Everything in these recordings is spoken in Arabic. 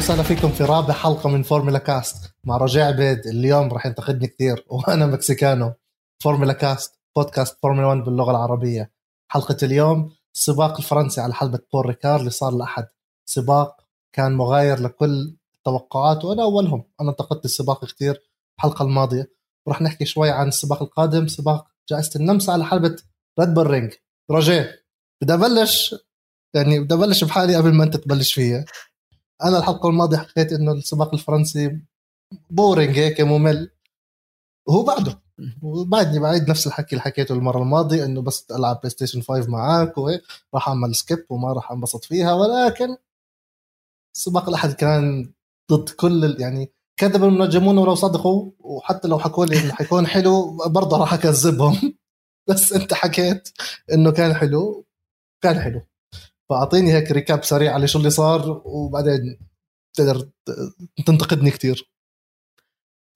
وسهلا فيكم في رابع حلقة من فورمولا كاست مع رجاء عبيد. اليوم راح ينتقدني كثير وأنا مكسيكانو. فورمولا كاست بودكاست فورمولا 1 باللغة العربية. حلقة اليوم السباق الفرنسي على حلبة بول ريكار اللي صار الأحد سباق كان مغاير لكل التوقعات وأنا أولهم. أنا انتقدت السباق كثير الحلقة الماضية. وراح نحكي شوي عن السباق القادم. سباق جائزة النمسا على حلبة ريد بول رينج روجيه بدي أبلش يعني بدي أبلش بحالي قبل ما أنت تبلش فيها. أنا الحلقة الماضية حكيت إنه السباق الفرنسي boring هيك ممل. وهو بعده. وبعدني بعيد نفس الحكي اللي حكيته المرة الماضية إنه بس ألعب بلاي ستيشن 5 معك وهيك. راح أعمل skip وما راح أنبسط فيها. ولكن سباق الأحد كان ضد كل يعني كذب المنجمون ولو صدقوا. وحتى لو حكوا لي إنه حيكون حلو برضه راح أكذبهم. بس أنت حكيت إنه كان حلو. كان حلو. فأعطيني هيك recap سريع على شو اللي صار وبعدين تقدر تنتقدني كثير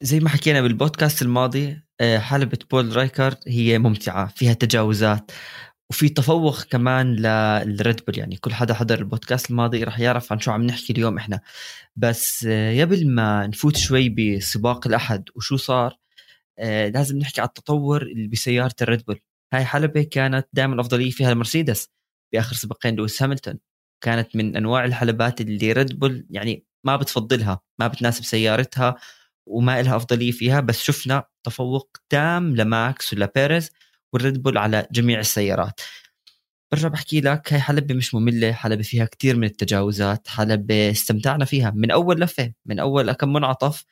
زي ما حكينا بالبودكاست الماضي آه، حلبة بول ريكارد هي ممتعة فيها تجاوزات وفي تفوق كمان للريد بول. يعني كل حدا حضر البودكاست الماضي راح يعرف عن شو عم نحكي اليوم إحنا. بس آه، قبل ما نفوت شوي بسباق الأحد وشو صار آه، لازم نحكي على التطور اللي بسيارة الريد بول. هاي حلبة كانت دائما الأفضلية فيها المرسيدس بآخر سباقين لويس هاملتون. كانت من أنواع الحلبات اللي ريد بول يعني ما بتفضلها ما بتناسب سيارتها وما لها أفضلية فيها بس شفنا تفوق تام لماكس ولبيريز والريد بول على جميع السيارات. برجع بحكي لك هاي حلبة مش مملة حلبة فيها كتير من التجاوزات حلبة استمتعنا فيها من أول لفة من أول كم منعطف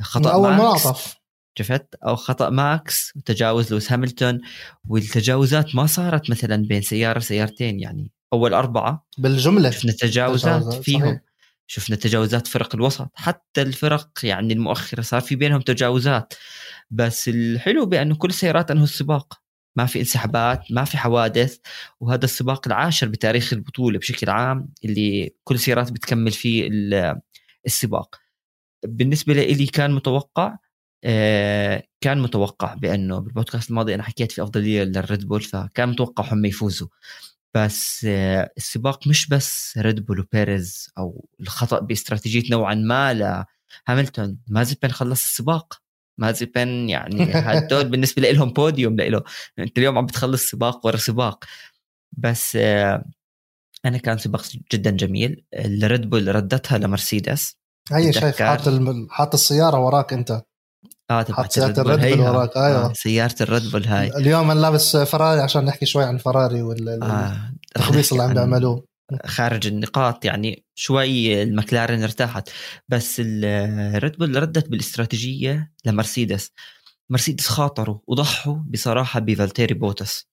خطأ من أول ماكس. منعطف. شفت أو خطأ ماكس وتجاوز لويس هاملتون والتجاوزات ما صارت مثلا بين سيارة سيارتين يعني. أول أربعة بالجملة. شفنا تجاوزات, تجاوزات فيهم. صحيح. شفنا تجاوزات فرق الوسط. حتى الفرق يعني المؤخرة صار في بينهم تجاوزات. بس الحلو بأنه كل السيارات أنهوا السباق. ما في انسحابات ما في حوادث. وهذا السباق العاشر بتاريخ البطولة بشكل عام اللي كل السيارات بتكمل فيه السباق. بالنسبة لي كان متوقع كان متوقع بأنه بالبودكاست الماضي أنا حكيت في أفضلية للريد بول فكان متوقع هم يفوزوا. بس آه، السباق مش بس ريد بول وبيريز أو الخطأ باستراتيجية نوعا ما لهاملتون مازيبن خلص السباق. مازيبن يعني هدول بالنسبة لهم بوديوم له. أنت اليوم عم بتخلص سباق ورا سباق. بس آه، أنا كان سباق جدا جميل. الريد بول ردتها لمرسيدس. هي شايف حاط حاط السيارة وراك أنت. آه تبعت سياره الريد بول وراك. أيوه. آه سيارة الريد بول هاي. اليوم أنا لابس فراري عشان نحكي شوي عن فراري والتخبيص آه اللي عم بيعملوه خارج النقاط يعني شوي المكلارن ارتاحت. بس الريد بول ردت بالاستراتيجية لمرسيدس. مرسيدس خاطروا وضحوا بصراحة بفالتيري بوتس.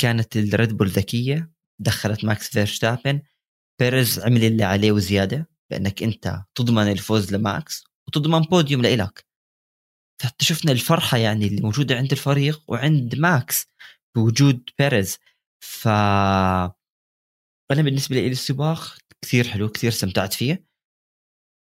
كانت الريد بول ذكية دخلت ماكس فيرشتابن. بيريز عمل اللي عليه وزيادة بأنك أنت تضمن الفوز لماكس وتضمن بوديوم لإلك. فحتى شفنا الفرحة يعني اللي موجودة عند الفريق وعند ماكس بوجود بيريز. ف أنا بالنسبة لي السباق كثير حلو كثير استمتعت فيه.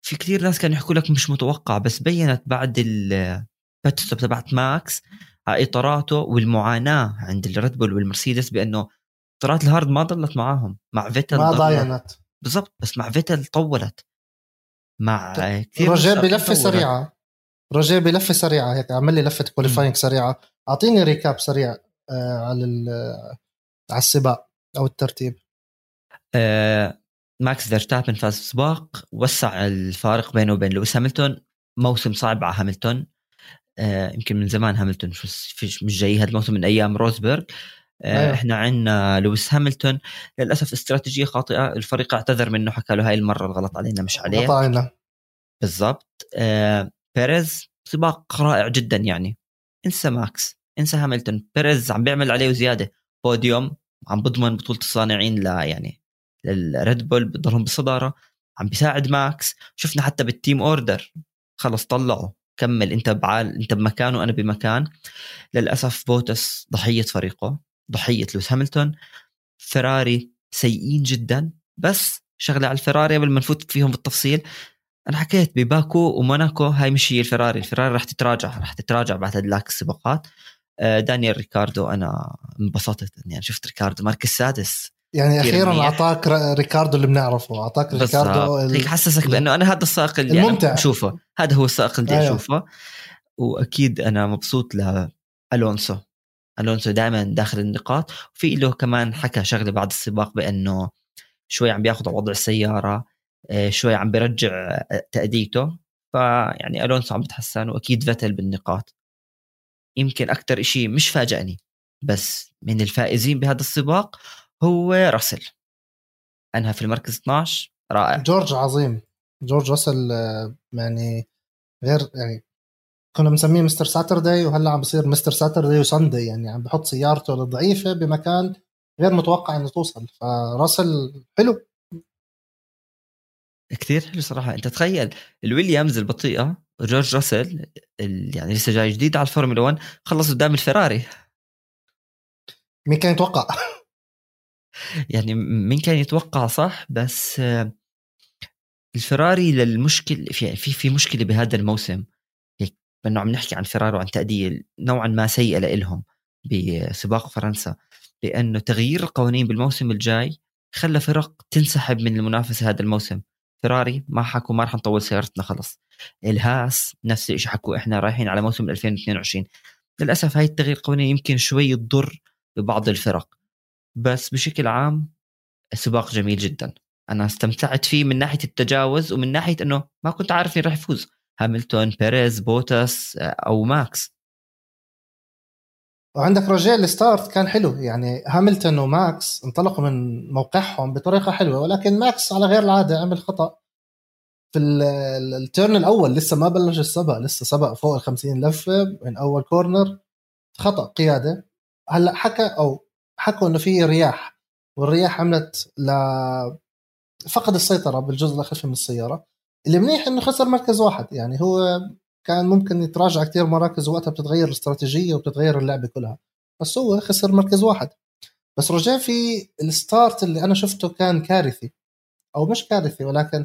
في كثير ناس كانوا يحكوا لك مش متوقع بس بينت بعد ال pit stop تبعت ماكس على اطاراته والمعاناة عند الريد بول والمرسيدس بأنه اطارات ال hard ما ضلت معاهم مع فيتل ما ضاينت. بالضبط بس مع فيتل طولت. مع كثير رجاء بلفه سريعة. رجاء بلفة سريعة هيك عمل لي لفة qualifying سريعة. أعطيني recap سريع آه على على السباق أو الترتيب. آه ماكس فيرستابن فاز سباق وسع الفارق بينه وبين لويس هاملتون. موسم صعب على هاملتون. آه يمكن من زمان هاملتون مش مش جاي هذا الموسم من أيام روزبرغ. آه أيوه. إحنا عندنا لويس هاملتون. للأسف استراتيجية خاطئة. الفريق اعتذر منه حكى له هاي المرة الغلط علينا مش عليه. علينا. بالضبط. آه بيريز سباق رائع جدا يعني. انسى ماكس انسى هاملتون. بيريز عم بيعمل عليه وزيادة. بوديوم عم بضمن بطولة الصانعين لا يعني للريد بول بضلهم بالصدارة. عم بيساعد ماكس. شفنا حتى بال team order. خلص طلعوا كمل. انت بعال انت بمكان وأنا بمكان. للأسف بوتس ضحية فريقه. ضحية لويس هاملتون. فراري سيئين جدا. بس شغلة على الفراري قبل ما نفوت فيهم بالتفصيل. أنا حكيت بباكو وموناكو هاي مش هي الفراري الفراري راح تتراجع راح تتراجع بعد هذلاك السباقات. آه، دانيال ريكاردو أنا انبسطت إني يعني شفت ريكاردو مركز سادس. يعني أخيرا أعطاك ريكاردو اللي بنعرفه أعطاك ريكاردو هيك حسسك بأنه أنا هذا السائق اللي الممتع. اشوفه هذا هو السائق اللي أيوه. أشوفه. وأكيد أنا مبسوط لالونسو ألونسو. دائما داخل النقاط. وفي له كمان حكى شغلة بعد السباق بأنه شوي عم بياخذ وضع السياره شوي عم بيرجع آه، تأديته. فيعني ألونسو عم بتحسن وأكيد فيتل بالنقاط. يمكن أكثر شيء مش فاجأني بس من الفائزين بهذا السباق هو راسل. أنهى في المركز 12 رائع. جورج عظيم. جورج راسل آه، يعني غير يعني كنا مسميه مستر ساتردي وهلأ عم بصير مستر ساتردي وساندي يعني عم بحط سيارته الضعيفه بمكان غير متوقع إنه توصل. فراسل حلو. كثير حلو صراحة. أنت تخيل الويليامز البطيئة جورج راسل يعني لسه جاي جديد على الفورمولا 1 خلص قدام الفراري مين كان يتوقع؟ يعني مين كان يتوقع صح؟ بس الفراري للمشكل في في في مشكلة بهذا الموسم. هيك بانه عم نحكي عن فراري وعن تأدية نوعا ما سيئة لإلهم بسباق فرنسا لأنه تغيير القوانين بالموسم الجاي خلى فرق تنسحب من المنافسة هذا الموسم. فراري ما حكوا ما رح نطول سيارتنا خلص. الهاس نفس الشيء حكوا إحنا رايحين على موسم 2022 للأسف هاي التغيير القوانين يمكن شوي تضر ببعض الفرق. بس بشكل عام سباق جميل جدا. أنا استمتعت فيه من ناحية التجاوز ومن ناحية إنه ما كنت عارف مين راح يفوز. هاملتون بيريز بوتاس أو ماكس. وعندك رجاء ال start كان حلو. يعني هاملتون وماكس انطلقوا من موقعهم بطريقة حلوة ولكن ماكس على غير العادة عمل خطأ. في ال turn الأول لسه ما بلش السبق لسه سبق فوق ال 50 لفه من أول corner. خطأ قيادة. هلأ حكى أو حكوا إنه في رياح والرياح عملت ل فقد السيطرة بالجزء الخلفي من السيارة. اللي منيح إنه خسر مركز واحد يعني هو كان ممكن يتراجع كثير مراكز وقتها بتتغير الاستراتيجية وبتتغير اللعبة كلها. بس هو خسر مركز واحد. بس رجع في ال start اللي أنا شفته كان كارثي. أو مش كارثي ولكن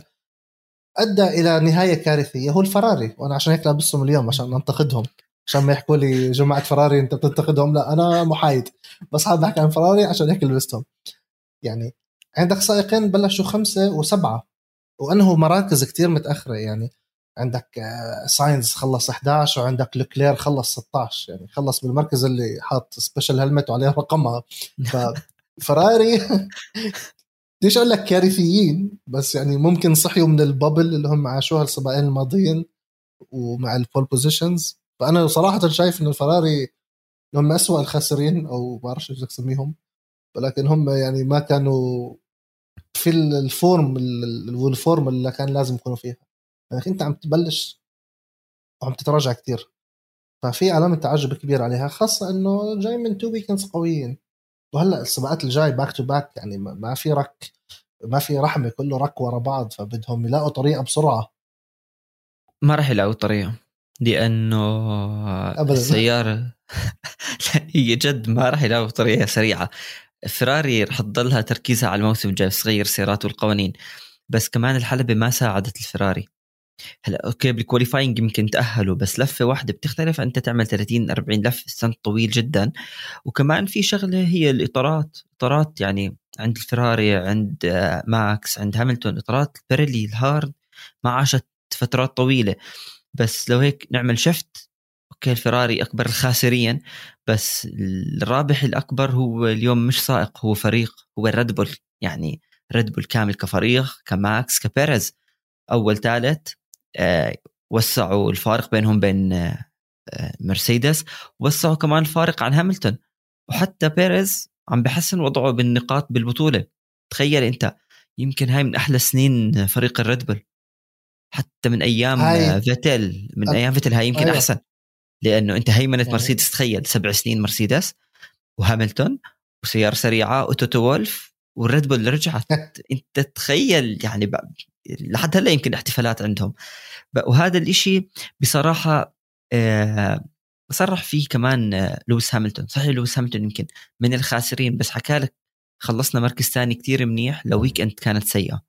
أدى إلى نهاية كارثية. هو الفراري. وأنا عشان هيك لابسهم اليوم عشان أنتقدهم. عشان ما يحكوا لي جماعة فراري أنت بتنتقدهم. لا أنا محايد. بس حابب احكي عن فراري عشان هيك لبستهم. يعني عندك سائقين بلشوا خمسة وسبعة. وأنهوا مراكز كتير متأخرة يعني. عندك آه، ساينز خلص 11 وعندك لوكلير خلص 16 يعني خلص بالمركز اللي حاط special helmet وعليه رقمها. ففراري بديش أقول لك كارثيين؟ بس يعني ممكن صحيوا من ال bubble اللي هم عاشوها السباقين الماضيين ومع ال pole positions فأنا صراحة شايف انه الفراري هم اسوء الخاسرين أو ما بعرفش إيش بدك تسميهم. ولكن هم يعني ما كانوا في ال form ال form اللي كان لازم يكونوا فيها. يعني أنت عم تبلش وعم تتراجع كثير ففي علامة تعجب كبير عليها خاصة إنه جاي من تو ويكندز قويين. وهلأ السباقات الجاي back to back يعني ما في رك ما في رحمة كله رك ورا بعض فبدهم يلاقوا طريقة بسرعة. ما راح يلاقوا طريقة. لأنه أبداً. السيارة هي جد ما راح يلاقوا طريقة سريعة. فراري رح تضلها تركيزها على الموسم الجاي تغير السيارات والقوانين. بس كمان الحلبة ما ساعدت الفراري. هلا okay بال qualifying يمكن تأهلوا بس لفة واحدة بتختلف أنت تعمل 30 40 لفه stint طويل جدا. وكمان في شغلة هي الإطارات إطارات يعني عند الفراري عند ماكس عند هاملتون إطارات بيريلي ال hard ما عاشت فترات طويلة. بس لو هيك نعمل شفت okay الفراري أكبر الخاسرين بس الرابح الأكبر هو اليوم مش سائق هو فريق هو الريد بول يعني ريد بول كامل كفريق كماكس كبيريز أول ثالث آه وسعوا الفارق بينهم بين آه مرسيدس وسعوا كمان الفارق عن هاملتون وحتى بيريز عم بحسن وضعه بالنقاط بالبطولة تخيل أنت يمكن هاي من أحلى سنين فريق الريد بول حتى من أيام هاي. فيتل من أ... أيام فيتل هاي يمكن أيوة. أحسن لأنه أنت هيمنة يعني. مرسيدس تخيل سبع سنين مرسيدس وهاملتون وسيارة سريعة وتوتو وولف والريد بول رجعت. انت تخيل يعني. لحد هلا يمكن احتفالات عندهم. وهذا الإشي بصراحة آه صرح فيه كمان آه، لويس هاملتون. صحيح لويس هاملتون يمكن من الخاسرين بس حكى لك خلصنا مركز ثاني كتير منيح ال weekend كانت سيئة.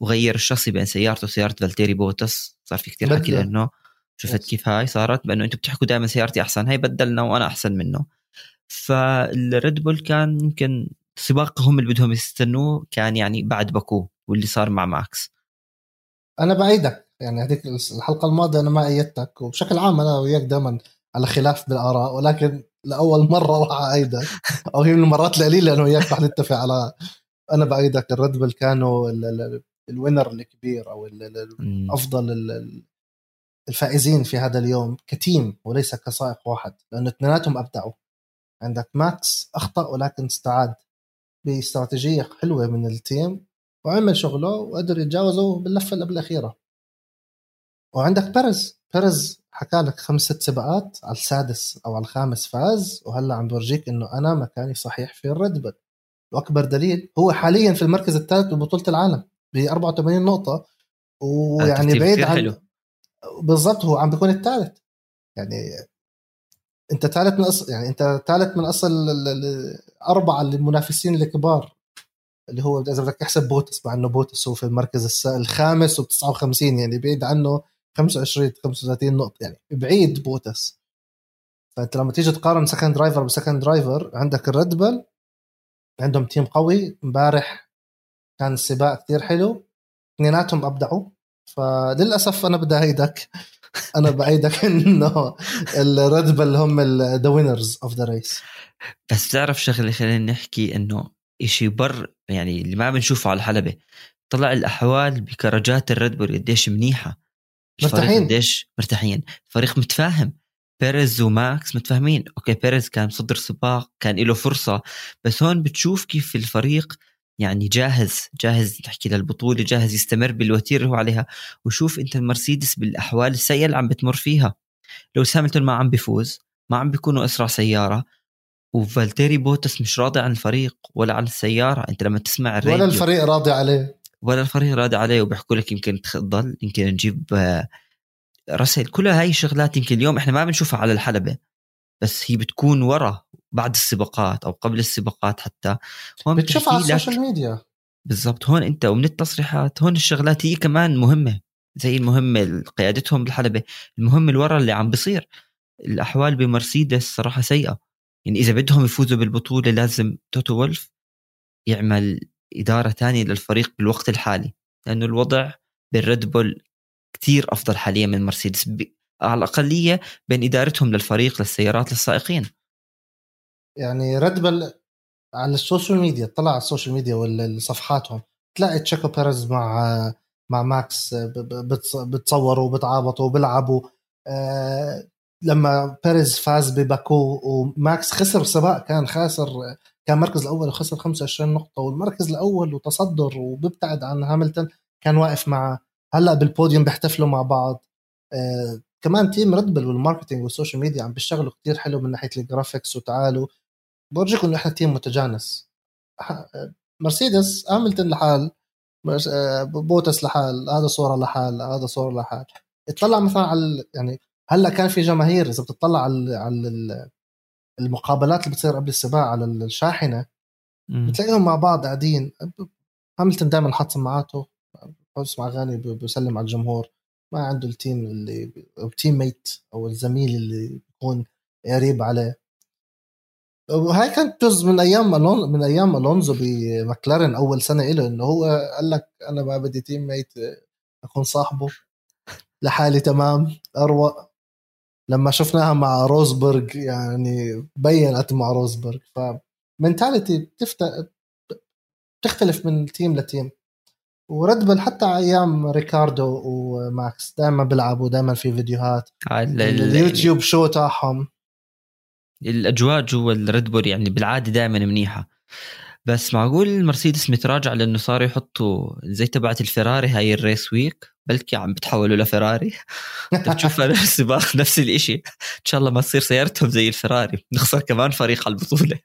وغير الشخصي بين سيارته وسيارة فالتيري بوتس. صار في كثير حكي لأنه شفت كيف هاي صارت بأنه أنتم بتحكوا دائما سيارتي أحسن هاي بدلنا وأنا أحسن منه. فالريد بول كان يمكن السباق هم اللي بدهم يستنوه كان يعني بعد باكو واللي صار مع ماكس. أنا بأيدك يعني هذيك الحلقة الماضية أنا ما أيدتك وبشكل عام أنا وياك دائما على خلاف بالآراء ولكن لأول مرة راح أأيدك أو هي من المرات القليلة أنا وياك رح نتفق على أنا بايدك الريد بل كانوا ال winner الكبير أو أفضل الفائزين في هذا اليوم ك team وليس كسائق واحد لأنه اثنيناتهم أبدعوا. عندك ماكس أخطأ ولكن استعاد. باستراتيجية حلوة من ال team وعمل شغله وقدر يتجاوزه باللفة اللي بالأخيرة. وعندك بيرز بيرز حكى لك خمس ست سباقات على السادس أو على الخامس فاز وهلأ عم بورجيك إنه أنا مكاني صحيح في الريد بل وأكبر دليل هو حاليا في المركز الثالث ببطولة العالم ب 84 نقطة ويعني بعيد عن بالضبط هو عم بيكون الثالث. يعني انت ثالث من اصل يعني انت ثالث من أصل أربعة المنافسين الكبار اللي هو إذا بدك تحسب بوتس مع إنه بوتس هو في المركز الخامس و 59 يعني بعيد عنه 25 35 نقطة يعني بعيد بوتس. فأنت لما تيجي تقارن second driver ب second driver عندك الريد بل عندهم team قوي امبارح كان السباق كثير حلو اثنيناتهم أبدعوا. فللأسف أنا بدي أأيدك أنا بأيدك إنه الريد بل هم the winners of the race بس بتعرف شغلة خلينا نحكي إنه إشي بر يعني اللي ما بنشوفه على الحلبة طلع الأحوال بكراجات الريد بول قديش منيحة. مرتاحين. قديش مرتاحين. فريق متفاهم. بيريز وماكس متفاهمين. okay بيريز كان صدر سباق كان له فرصة. بس هون بتشوف كيف الفريق يعني جاهز جاهز نحكي للبطولة جاهز يستمر بالوتيرة اللي هو عليها. وشوف أنت المرسيدس بالأحوال السيئة اللي عم بتمر فيها. لو هاملتون ما عم بيفوز ما عم بيكونوا أسرع سيارة. وفالتيري بوتس مش راضي عن الفريق ولا عن السيارة. أنت لما تسمع الراديو ولا الفريق راضي عليه. ولا الفريق راضي عليه. وبيحكوا لك يمكن تضل يمكن نجيب آه، رسائل كل هاي الشغلات يمكن اليوم إحنا ما بنشوفها على الحلبة. بس هي بتكون ورا. بعد السباقات أو قبل السباقات حتى. هون بتشوفها على ال social media. بالضبط. هون أنت ومن التصريحات هون الشغلات هي كمان مهمة زي المهمة قيادتهم بالحلبة. المهم اللي ورا اللي عم بيصير الأحوال بمرسيدس صراحة سيئة. يعني إذا بدهم يفوزوا بالبطولة لازم توتو وولف يعمل إدارة ثانية للفريق بالوقت الحالي لأنه الوضع بالريد بول كثير أفضل حاليا من مرسيدس. على الأقلية بين إدارتهم للفريق للسيارات للسائقين. يعني ريد بول على ال social media طلع على ال social media ولا صفحاتهم تلاقي تشيكو بيريز مع مع ماكس بتصوروا وبتعابطوا وبيلعبوا آه، لما بيريز فاز بباكو وماكس خسر سباق كان خاسر كان مركز الأول وخسر 25 نقطة والمركز الأول وتصدر وبيبتعد عن هاملتون كان واقف معه هلأ بالبوديوم بيحتفلوا مع بعض. آه كمان team ردبل وال marketing وال social media عم بيشتغلوا كتير حلو من ناحية ال graphics وتعالوا. بورجيكم إنه إحنا team متجانس. مرسيدس هاملتون لحال آه، بوتس لحال هذا صورة لحال هذا صورة لحال. اطلع مثلا على يعني هلأ كان في جماهير إذا بتطلع على على المقابلات اللي بتصير قبل السباق على الشاحنة بتلاقيهم مع بعض قاعدين. هاملتون دائما حاط سماعاته بسمع اغاني بسلم على الجمهور. ما عنده ال team اللي ال teammate أو الزميل اللي بيكون قريب عليه. وهي كانت جزء من أيام من أيام الونزو بمكلارن أول سنة له إنه هو قال لك أنا ما بدي teammate أكون صاحبه. لحالي تمام أروق. لما شفناها مع روزبرغ يعني بينت مع روزبرغ. ف mentality بتفت... بتختلف من team ل team وردبل حتى أيام ريكاردو وماكس دائما بيلعبوا دائما في فيديوهات. ال YouTube show تاعهم. الاجواء جوا الريد بول يعني بالعادة دائما منيحة. بس معقول المرسيدس متراجع لأنه صاروا يحطوا زي تبعت الفراري هاي ال race week. بلكي عم بتحولوا لفراري بتشوف السباق نفس الإشي. إن شاء الله ما تصير سيارتهم زي الفراري نخسر كمان فريق على البطولة.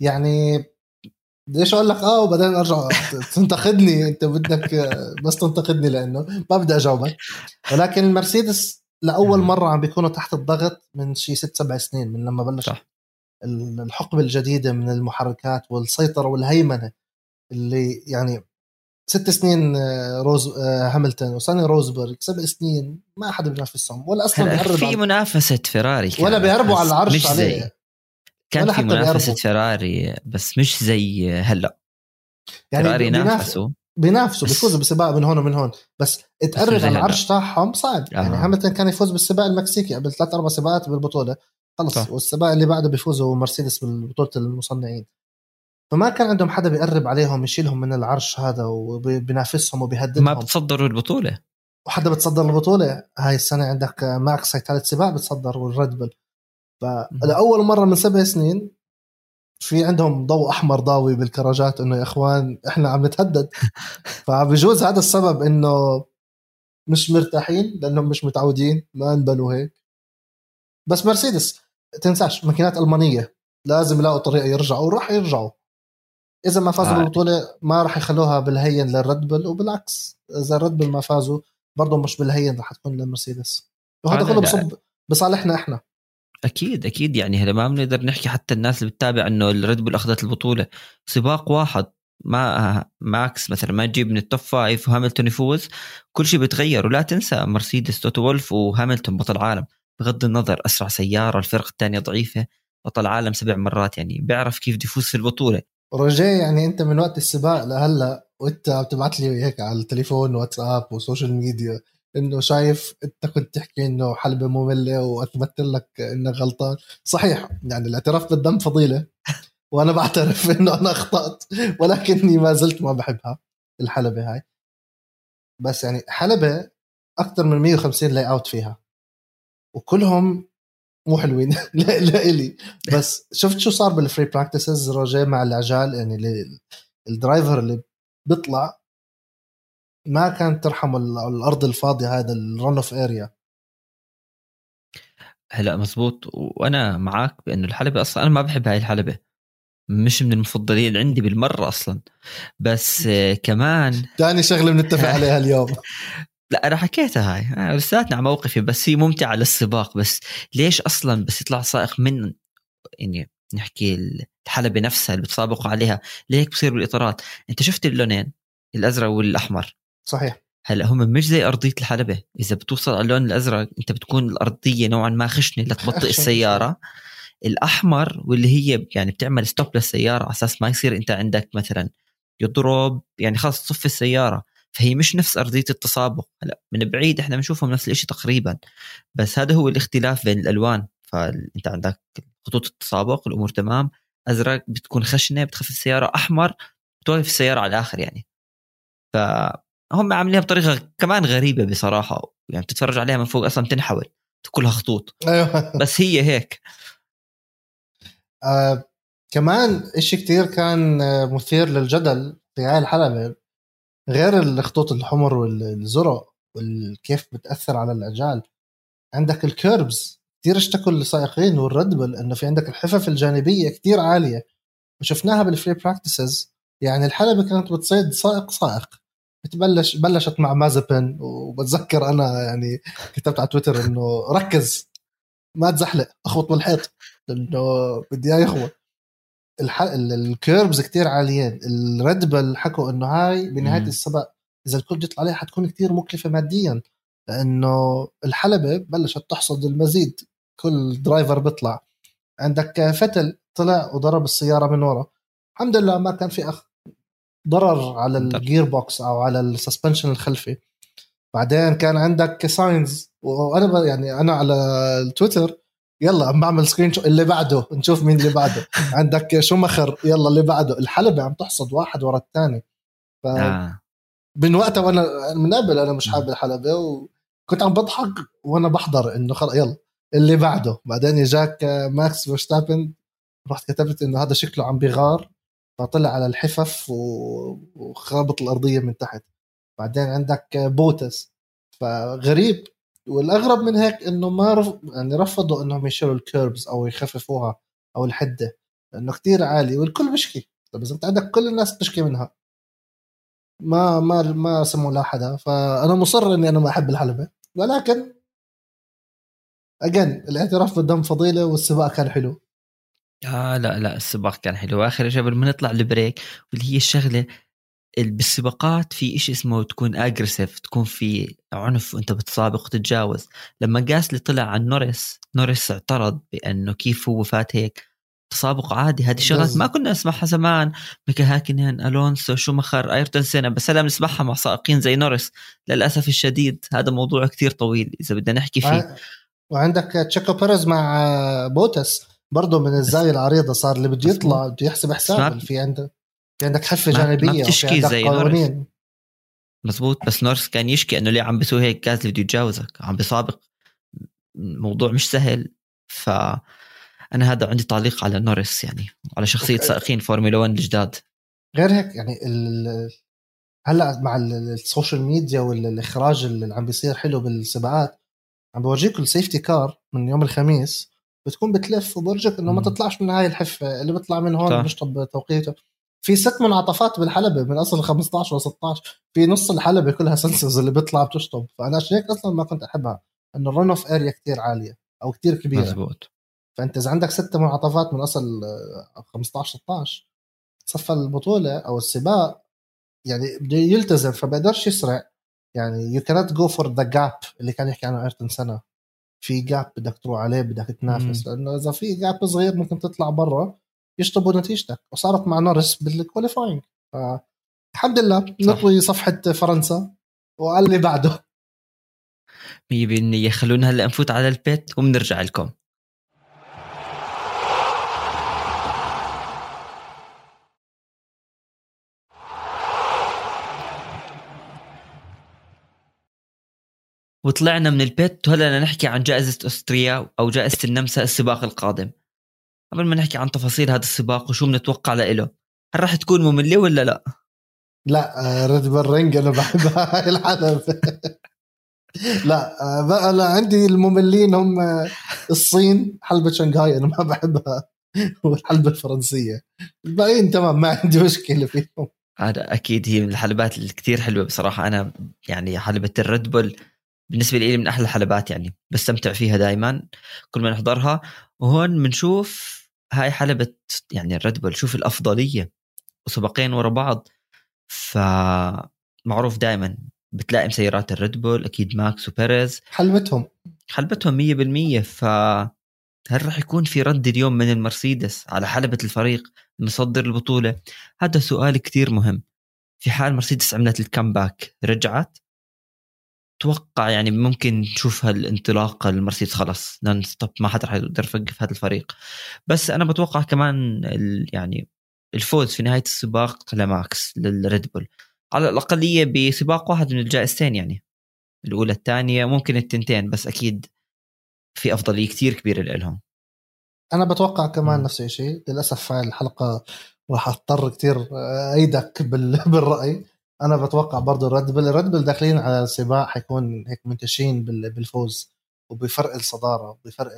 يعني ليش أقول لك آه وبعدين أرجع؟ تنتقدني. أنت بدك بس تنتقدني لأنه ما بدي أجاوبك. ولكن المرسيدس لأول مرة عم بيكونوا تحت الضغط من شي ست سبع سنين من لما بلش صح. الحقبة الجديدة من المحركات والسيطرة والهيمنة اللي يعني ست سنين آه، روز آه، هاملتون وسنه روزبرغ سبع سنين ما حدا بينافسهم ولا أصلا بيقرب في منافسة فيراري ولا بيقربوا على العرش عليه كان في منافسة فيراري بس مش زي هلأ. يعني فيراري نافسوا. بينافسوا بيفوزوا بسباق من هون ومن هون. بس تقرب على العرش تاعهم صعب. يعني آه. يعني هاملتون كان يفوز بالسباق المكسيكي قبل ثلاث أربع سباقات بالبطولة. خلص. صح. والسباق اللي بعده بيفوزوا مرسيدس بالبطوله المصنعين. فما كان عندهم حدا بيقرب عليهم يشيلهم من العرش هذا وبينافسهم وبيهددهم. ما بتصدروا البطولة. وحدا بتصدر البطولة؟ هاي السنة عندك ماكس هاي ثالث سباق بتصدر وال Red Bull فلاول مرة من سبع سنين في عندهم ضوء أحمر ضاوي بالكراجات إنه يا إخوان إحنا عم نتهدد. فبجوز هذا السبب إنه مش مرتاحين لأنهم مش متعودين. ما انبنوا هيك. بس مرسيدس تنساش ماكينات ألمانية. لازم يلاقوا طريقة يرجعوا وراح يرجعوا. إذا ما فازوا آه. بالبطولة ما راح يخلوها بالهين لل Red Bull وبالعكس إذا ال Red Bull ما فازوا برضه مش بالهين راح تكون للمرسيدس وهذا كله بصب بصالحنا إحنا. أكيد أكيد. يعني هذا ما بنقدر نحكي حتى الناس اللي بتتابع إنه ال Red Bull أخذت البطولة. سباق واحد ما ماكس مثلا ما تجيب من ال top five وهاملتون يفوز كل شيء بيتغير. ولا تنسى مرسيدس توتو وولف وهاملتون بطل عالم. بغض النظر أسرع سيارة الفرق الثانية ضعيفة بطل عالم سبع مرات. يعني بيعرف كيف بده يفوز في البطولة. رجاء يعني أنت من وقت السباق لهلأ وأنت بتبعت لي هيك على التليفون واتساب و social media. إنه شايف أنت كنت تحكي إنه حلبة مملة واثبت لك إنك غلطان. صحيح يعني الاعتراف بالذنب فضيلة وأنا بعترف إنه أنا أخطأت ولكني ما زلت ما بحبها الحلبة هاي. بس يعني حلبة أكثر من 150 layout فيها. وكلهم مو حلوين لإلي بس شفت شو صار بال free practices روجيه مع العجال يعني ال driver اللي بيطلع ما كانت ترحم الأرض الفاضية هذا ال run off area هلا مزبوط وأنا معك بانه الحلبة أصلا أنا ما بحب هاي الحلبة. مش من المفضلين عندي بالمرة أصلا. بس كمان ثاني شغلة بنتفق عليها اليوم. لا أنا حكيتها هاي. لساتني على موقفي بس هي ممتعة للسباق بس ليش أصلا بس يطلع سائق من يعني نحكي الحلبة نفسها اللي بتسابقوا عليها؟ ليه بصير بالإطارات؟ أنت شفت اللونين؟ الأزرق والأحمر. صحيح. هلا هم مش زي أرضية الحلبة. إذا بتوصل على اللون الأزرق أنت بتكون الأرضية نوعا ما خشنة لتبطئ السيارة. الأحمر واللي هي يعني بتعمل ستوب للسيارة على أساس ما يصير أنت عندك مثلا يضرب يعني خلاص تصفي السيارة. فهي مش نفس أرضية التسابق. هلا من بعيد إحنا بنشوفهم نفس الشيء تقريبا. بس هذا هو الاختلاف بين الألوان. فأنت عندك خطوط التسابق الأمور تمام. أزرق بتكون خشنة بتخفف السيارة. أحمر بتوقف السيارة على الآخر يعني. ف هم عاملينها بطريقة كمان غريبة بصراحة. يعني تتفرج عليها من فوق أصلا تنحول كلها خطوط. أيوه. بس هي هيك. آه كمان إشي كتير كان مثير للجدل في هاي الحلبة غير الخطوط الحمر والزرق وكيف بتأثر على العجال عندك ال kerbs كثير اشتكوا السائقين وال Red Bull إنه في عندك الحفف الجانبية كتير عالية. وشفناها بال free practices يعني الحلبة كانت بتصيد سائق سائق. بتبلش بلشت مع مازبن وبتذكر أنا يعني كتبت على تويتر إنه ركز ما تزحلق أخبط بالحيط لأنه بدي إياه يخبط. الح... ال kerbs كتير عاليين. ال Red Bull حكوا إنه هاي بنهاية. السباق إذا الكل بيطلع عليها حتكون كتير مكلفة ماديا. لأنه الحلبة بلشت تحصد المزيد كل driver بيطلع. عندك فيتل طلع وضرب السيارة من ورا. الحمد لله ما كان في أخ ضرر على ال gearbox أو على ال suspension الخلفي. بعدين كان عندك ساينز وأنا يعني أنا على التويتر يلا عم بعمل screen شو اللي بعده نشوف مين اللي بعده. عندك شومخر يلا اللي بعده. الحلبة عم تحصد واحد ورا الثاني. ف آه. من وقتها وأنا من قبل أنا مش حابب الحلبة وكنت عم بضحك وأنا بحضر إنه خلص يلا اللي بعده. بعدين إجاك ماكس فيرستابن رحت كتبت إنه هذا شكله عم بيغار. فطلع على الحفف وخابط الأرضية من تحت. بعدين عندك بوتس. فغريب. والأغرب من هيك إنه ما رف... يعني رفضوا إنهم يشيلوا ال kerbs أو يخففوها أو الحدة لأنه كتير عالي والكل بيشكي طب إذا أنت عندك كل الناس بتشكي منها. ما ما ما سموا لا حدا. فأنا مصر إني أنا ما أحب الحلبة. ولكن again الاعتراف بالذنب فضيلة والسباق كان حلو. آه لا لا السباق كان حلو. اخر شيء قبل ما نطلع ال break واللي هي الشغلة بالسباقات في إشي اسمه تكون aggressive تكون في عنف وأنت بتسابق وتتجاوز. لما جاسلي طلع عن نوريس نوريس اعترض بأنه كيف هو فات هيك. تسابق عادي هذه شغلات ما كنا نسمعها زمان. ميكا هاكنين ألونسو شومخر أيرتون سينا بس هلا بنسمعها مع سائقين زي نورس للأسف الشديد هذا موضوع كتير طويل إذا بدنا نحكي فيه. وعندك تشيكو بيريز مع بوتس. برضه من الزاوية العريضة صار اللي بده يطلع بده يحسب حساب في عندك في عندك حفة جانبية ما بتشكي زي نورس. مزبوط. بس نورس كان يشكي إنه ليه عم بيسوي هيك جاز اللي بده يتجاوزك. عم بيسابق. موضوع مش سهل. ف أنا هذا عندي تعليق على نورس يعني على شخصية سائقين فورمولا 1 الجداد. غير هيك يعني ال... هلأ مع ال social media والاخراج اللي عم بيصير حلو بالسباقات عم بورجيكم ال safety car من يوم الخميس بتكون بتلف وبرجك إنه ما تطلعش من هاي الحفة اللي بيطلع من هون بيشطب توقيته. في ست منعطفات بالحلبة من أصل 15 و 16 في نص الحلبة كلها sensors اللي بيطلع بتشطب. فأنا عشان هيك أصلا ما كنت أحبها إنه ال run off area كثير عالية أو كثير كبيرة. مزبوط. فأنت إذا عندك ست منعطفات من أصل 15 16 صفى البطولة أو السباق يعني بده يلتزم فبقدرش يسرع يعني يو كانت جو فور ذا جاب اللي كان يحكي عنه إيرتون سينا. في gap بدك تروح عليه بدك تنافس. لأنه إذا في gap صغير ممكن تطلع برا يشطبوا نتيجتك. وصارت مع نورس بال qualifying الحمد لله نطوي صفحة فرنسا وقال لي بعده. 100% خلونا هلأ نفوت على البيت وبنرجع لكم. وطلعنا من البيت وهلا نحكي عن جائزة أستريا أو جائزة النمسا السباق القادم. قبل ما نحكي عن تفاصيل هذا السباق وشو بنتوقع له هل راح تكون مملة ولا لا؟ لا ريد بول رينج أنا بحبها هاي الحلبة لا بقى أنا عندي المملين هم الصين حلبة شنغهاي أنا ما بحبها والحلبة الفرنسية. الباقيين تمام ما عندي مشكلة فيهم. هذا أكيد هي من الحلبات الكتير حلوة بصراحة. أنا يعني حلبة الريد بول بالنسبة لي من أحلى الحلبات يعني بستمتع فيها دائما كل ما نحضرها. وهون بنشوف هاي حلبة يعني الريد بول شوف الأفضلية وسباقين ورا بعض. فمعروف دائما بتلاقي مسيرات الريد بول أكيد ماكس وبيريز. حلبتهم. حلبتهم مية بالمية. ف هل راح يكون في رد اليوم من المرسيدس على حلبة الفريق مصدر البطولة؟ هذا سؤال كتير مهم. في حال مرسيدس عملت ال comeback رجعت؟ أتوقع يعني ممكن نشوف هالانطلاقه المرسيدس خلص non-stop ما حدا راح يقدر يوقف هذا الفريق. بس أنا بتوقع كمان يعني الفوز في نهاية السباق لماكس للريد بول. على الأقلية بسباق واحد من الجائزتين يعني. الأولى الثانية ممكن التنتين بس أكيد في أفضلية كثير كبيرة لهم أنا بتوقع كمان نفس الشيء. للأسف هاي الحلقة راح أضطر كثير أيدك بالرأي. أنا بتوقع برضه الريد بل الريد بل داخلين على سباق حيكون هيك منتشين بالفوز وبفرق الصدارة بفرق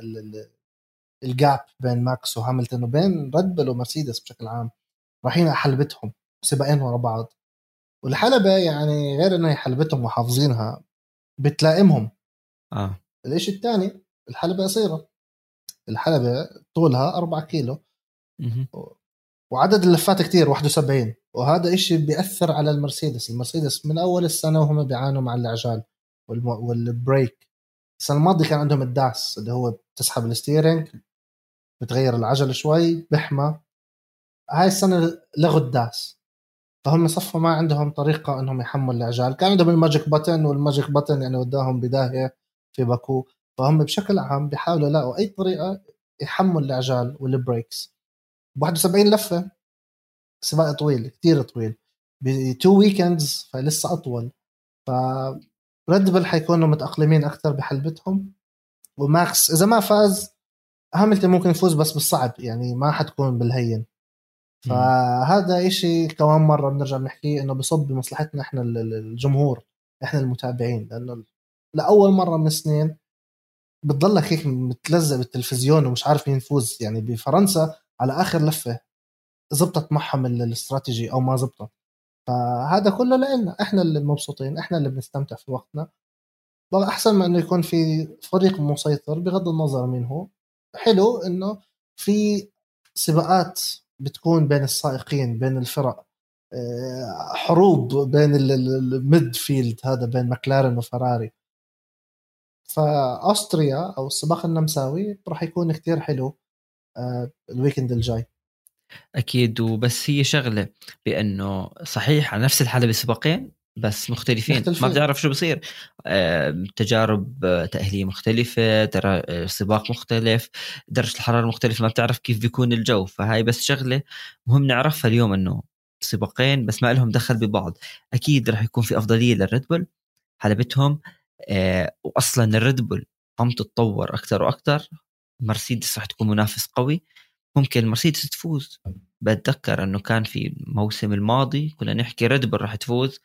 ال gap بين ماكس وهاملتون وبين ريد بل ومرسيدس بشكل عام. رايحين على حلبتهم سباقين ورا بعض. والحلبة يعني غير انه حلبتهم وحافظينها بتلائمهم. آه. الاشي الثاني الحلبة قصيرة. الحلبة طولها 4 كيلو. وعدد اللفات كتير 71 وهذا إشي بيأثر على المرسيدس. المرسيدس من أول السنة وهم بيعانوا مع العجال وال brake. السنة الماضية كان عندهم الداس اللي هو بتسحب ال steering بتغير العجل شوي بحمى. هاي السنة لغوا الداس. فهم صفوا ما عندهم طريقة إنهم يحموا العجال كان عندهم ال magic button وال magic button يعني وداهم بداهية في باكو. فهم بشكل عام بيحاولوا يلاقوا أي طريقة يحموا العجال وال brakes. 71 لفة. سباق طويل كثير طويل. ب two weekends فلسه أطول. ف ريد بل حيكونوا متأقلمين أكثر بحلبتهم. وماكس إذا ما فاز هاملتون ممكن يفوز بس بالصعب يعني ما حتكون بالهين. فهذا إشي كمان مرة بنرجع بنحكيه إنه بصب بمصلحتنا إحنا الجمهور إحنا المتابعين. لأنه لأول مرة من سنين بتضلك هيك متلزق بالتلفزيون ومش عارف مين يفوز يعني بفرنسا على آخر لفة زبطت معهم الاستراتيجي أو ما زبطت. فهذا كله لنا إحنا اللي مبسوطين إحنا اللي بنستمتع في وقتنا. أحسن ما إنه يكون في فريق مسيطر بغض النظر مين هو. حلو إنه في سباقات بتكون بين السائقين بين الفرق آه، حروب بين ال midfield هذا بين مكلارن وفراري. فأستريا أو السباق النمساوي راح يكون كتير حلو. ال weekend الجاي. أكيد. وبس هي شغلة بانه صحيح على نفس الحلبه سباقين بس مختلفين, مختلفين. ما بتعرف شو بصير. تجارب تأهيلية مختلفة سباق مختلف درجة الحرارة مختلفة ما بتعرف كيف بيكون الجو. فهاي بس شغلة مهم نعرفها اليوم إنه سباقين بس ما لهم دخل ببعض. أكيد راح يكون في أفضلية للريد بول حلبتهم آه، واصلا الريد بول عم تتطور أكثر وأكثر مرسيدس راح تكون منافس قوي. ممكن المرسيدس تفوز. بتذكر إنه كان في الموسم الماضي كنا نحكي ريد بول راح تفوز.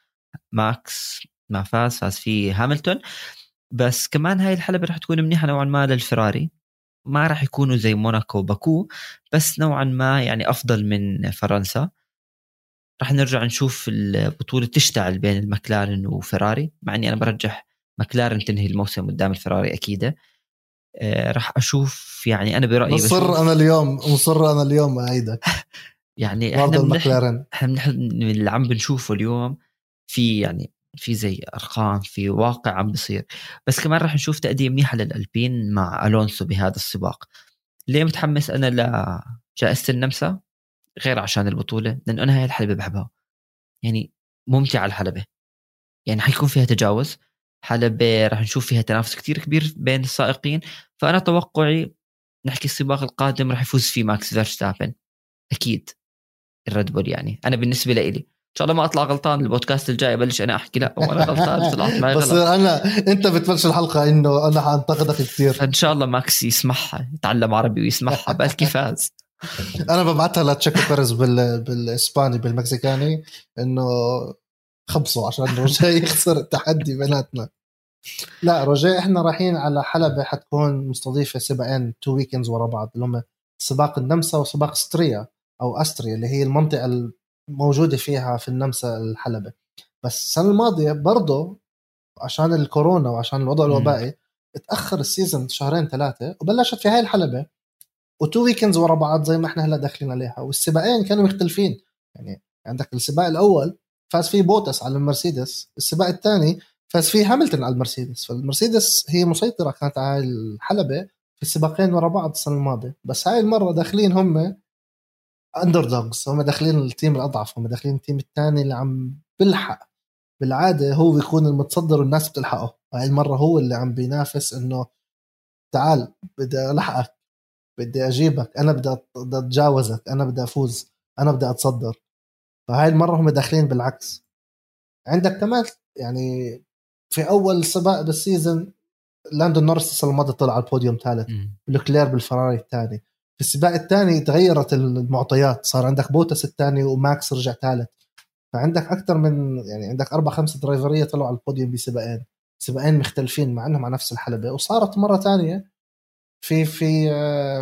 ماكس ما فاز فاز في هاملتون. بس كمان هاي الحلبة راح تكون منيحة نوعا ما للفراري. ما راح يكونوا زي موناكو وباكو بس نوعا ما يعني أفضل من فرنسا. راح نرجع نشوف البطولة تشتعل بين المكلارن وفراري. مع إني أنا برجح مكلارن تنهي الموسم قدام الفراري أكيد آه راح أشوف يعني أنا برأيي مصر أنا اليوم مصر أنا اليوم اعيدك يعني إحنا إحنا اللي عم بنشوفه اليوم في يعني في زي أرقام في واقع عم بصير. بس كمان راح نشوف تأدية منيحة للألبين مع ألونسو بهذا السباق. ليه متحمس أنا لجائزة النمسا؟ غير عشان البطولة لأنه أنا هاي الحلبة بحبها. يعني ممتعة الحلبة. يعني حيكون فيها تجاوز. حلبة راح نشوف فيها تنافس كتير كبير بين السائقين. فأنا توقعي نحكي السباق القادم راح يفوز فيه ماكس فيرستابن. أكيد. الريد بول يعني. أنا بالنسبة لإلي. إن شاء الله ما أطلع غلطان. البودكاست الجاي أبلش أنا أحكي. لا وأنا غلطان. طلعت معي بس غلط. أنا أنت بتبلش الحلقة إنه أنا حأنتقدك كثير فان شاء الله ماكس يسمعها. يتعلم عربي ويسمعها. بلكي فاز أنا ببعثها لتشيكو بيريز بال... بالإسباني بالمكسيكاني إنه خبصوا عشان روجيه يخسر التحدي بيناتنا. لا روجيه إحنا رايحين على حلبة حتكون مستضيفة سباقين two weekends ورا بعض اللي هم سباق النمسا وسباق ستيريا أو ستيريا اللي هي المنطقة موجوده فيها في النمسا الحلبة. بس السنة الماضية برضه عشان الكورونا وعشان الوضع الوبائي تاخر ال season شهرين ثلاثة وبلشت في هاي الحلبة. و two weekends ورا بعض زي ما إحنا هلا داخلين عليها. والسباقين كانوا مختلفين. يعني عندك السباق الأول فاز فيه بوتس على المرسيدس. السباق الثاني فاز فيه هاملتون على المرسيدس. فالمرسيدس هي مسيطرة كانت على الحلبة في السباقين ورا بعض السنة الماضية. بس هاي المرة داخلين هم underdogs هم داخلين ال team الأضعف هم داخلين ال team الثاني اللي عم بلحق بالعادة هو بيكون المتصدر والناس بتلحقه. هاي المرة هو اللي عم بينافس إنه تعال بدي ألحقك بدي أجيبك أنا بدي أتجاوزك أنا بدي أفوز أنا بدي أتصدر. فهاي المرة هم داخلين بالعكس. عندك كمان يعني في أول سباق بال season لاندون نورس السنة الماضية طلع على البوديوم ثالث لوكلير بالفراري الثاني. في السباق الثاني تغيرت المعطيات صار عندك بوتس الثاني وماكس رجع ثالث. فعندك أكثر من يعني عندك أربع خمسة driver ية طلعوا على البوديوم بسباقين سباقين مختلفين مع انهم على نفس الحلبة. وصارت مرة ثانية في في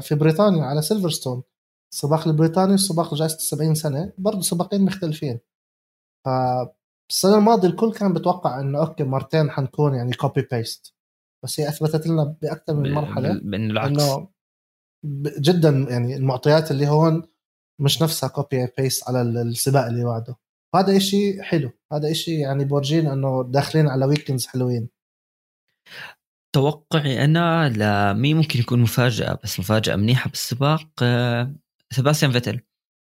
في بريطانيا على سيلفرستون. السباق البريطاني والسباق جائزة 70 سنة برضه سباقين مختلفين. فالسنة الماضية الكل كان بتوقع إنه okay مرتين حنكون يعني copy paste بس هي أثبتت لنا بأكثر من مرحلة إنه جدا يعني المعطيات اللي هون مش نفسها copy paste على السباق اللي بعده. هذا إشي حلو. هذا إشي يعني بورجينا إنه داخلين على weekends حلوين. توقعي أنا لمين ممكن يكون مفاجأة بس مفاجأة منيحة بالسباق آه، سباستيان فيتل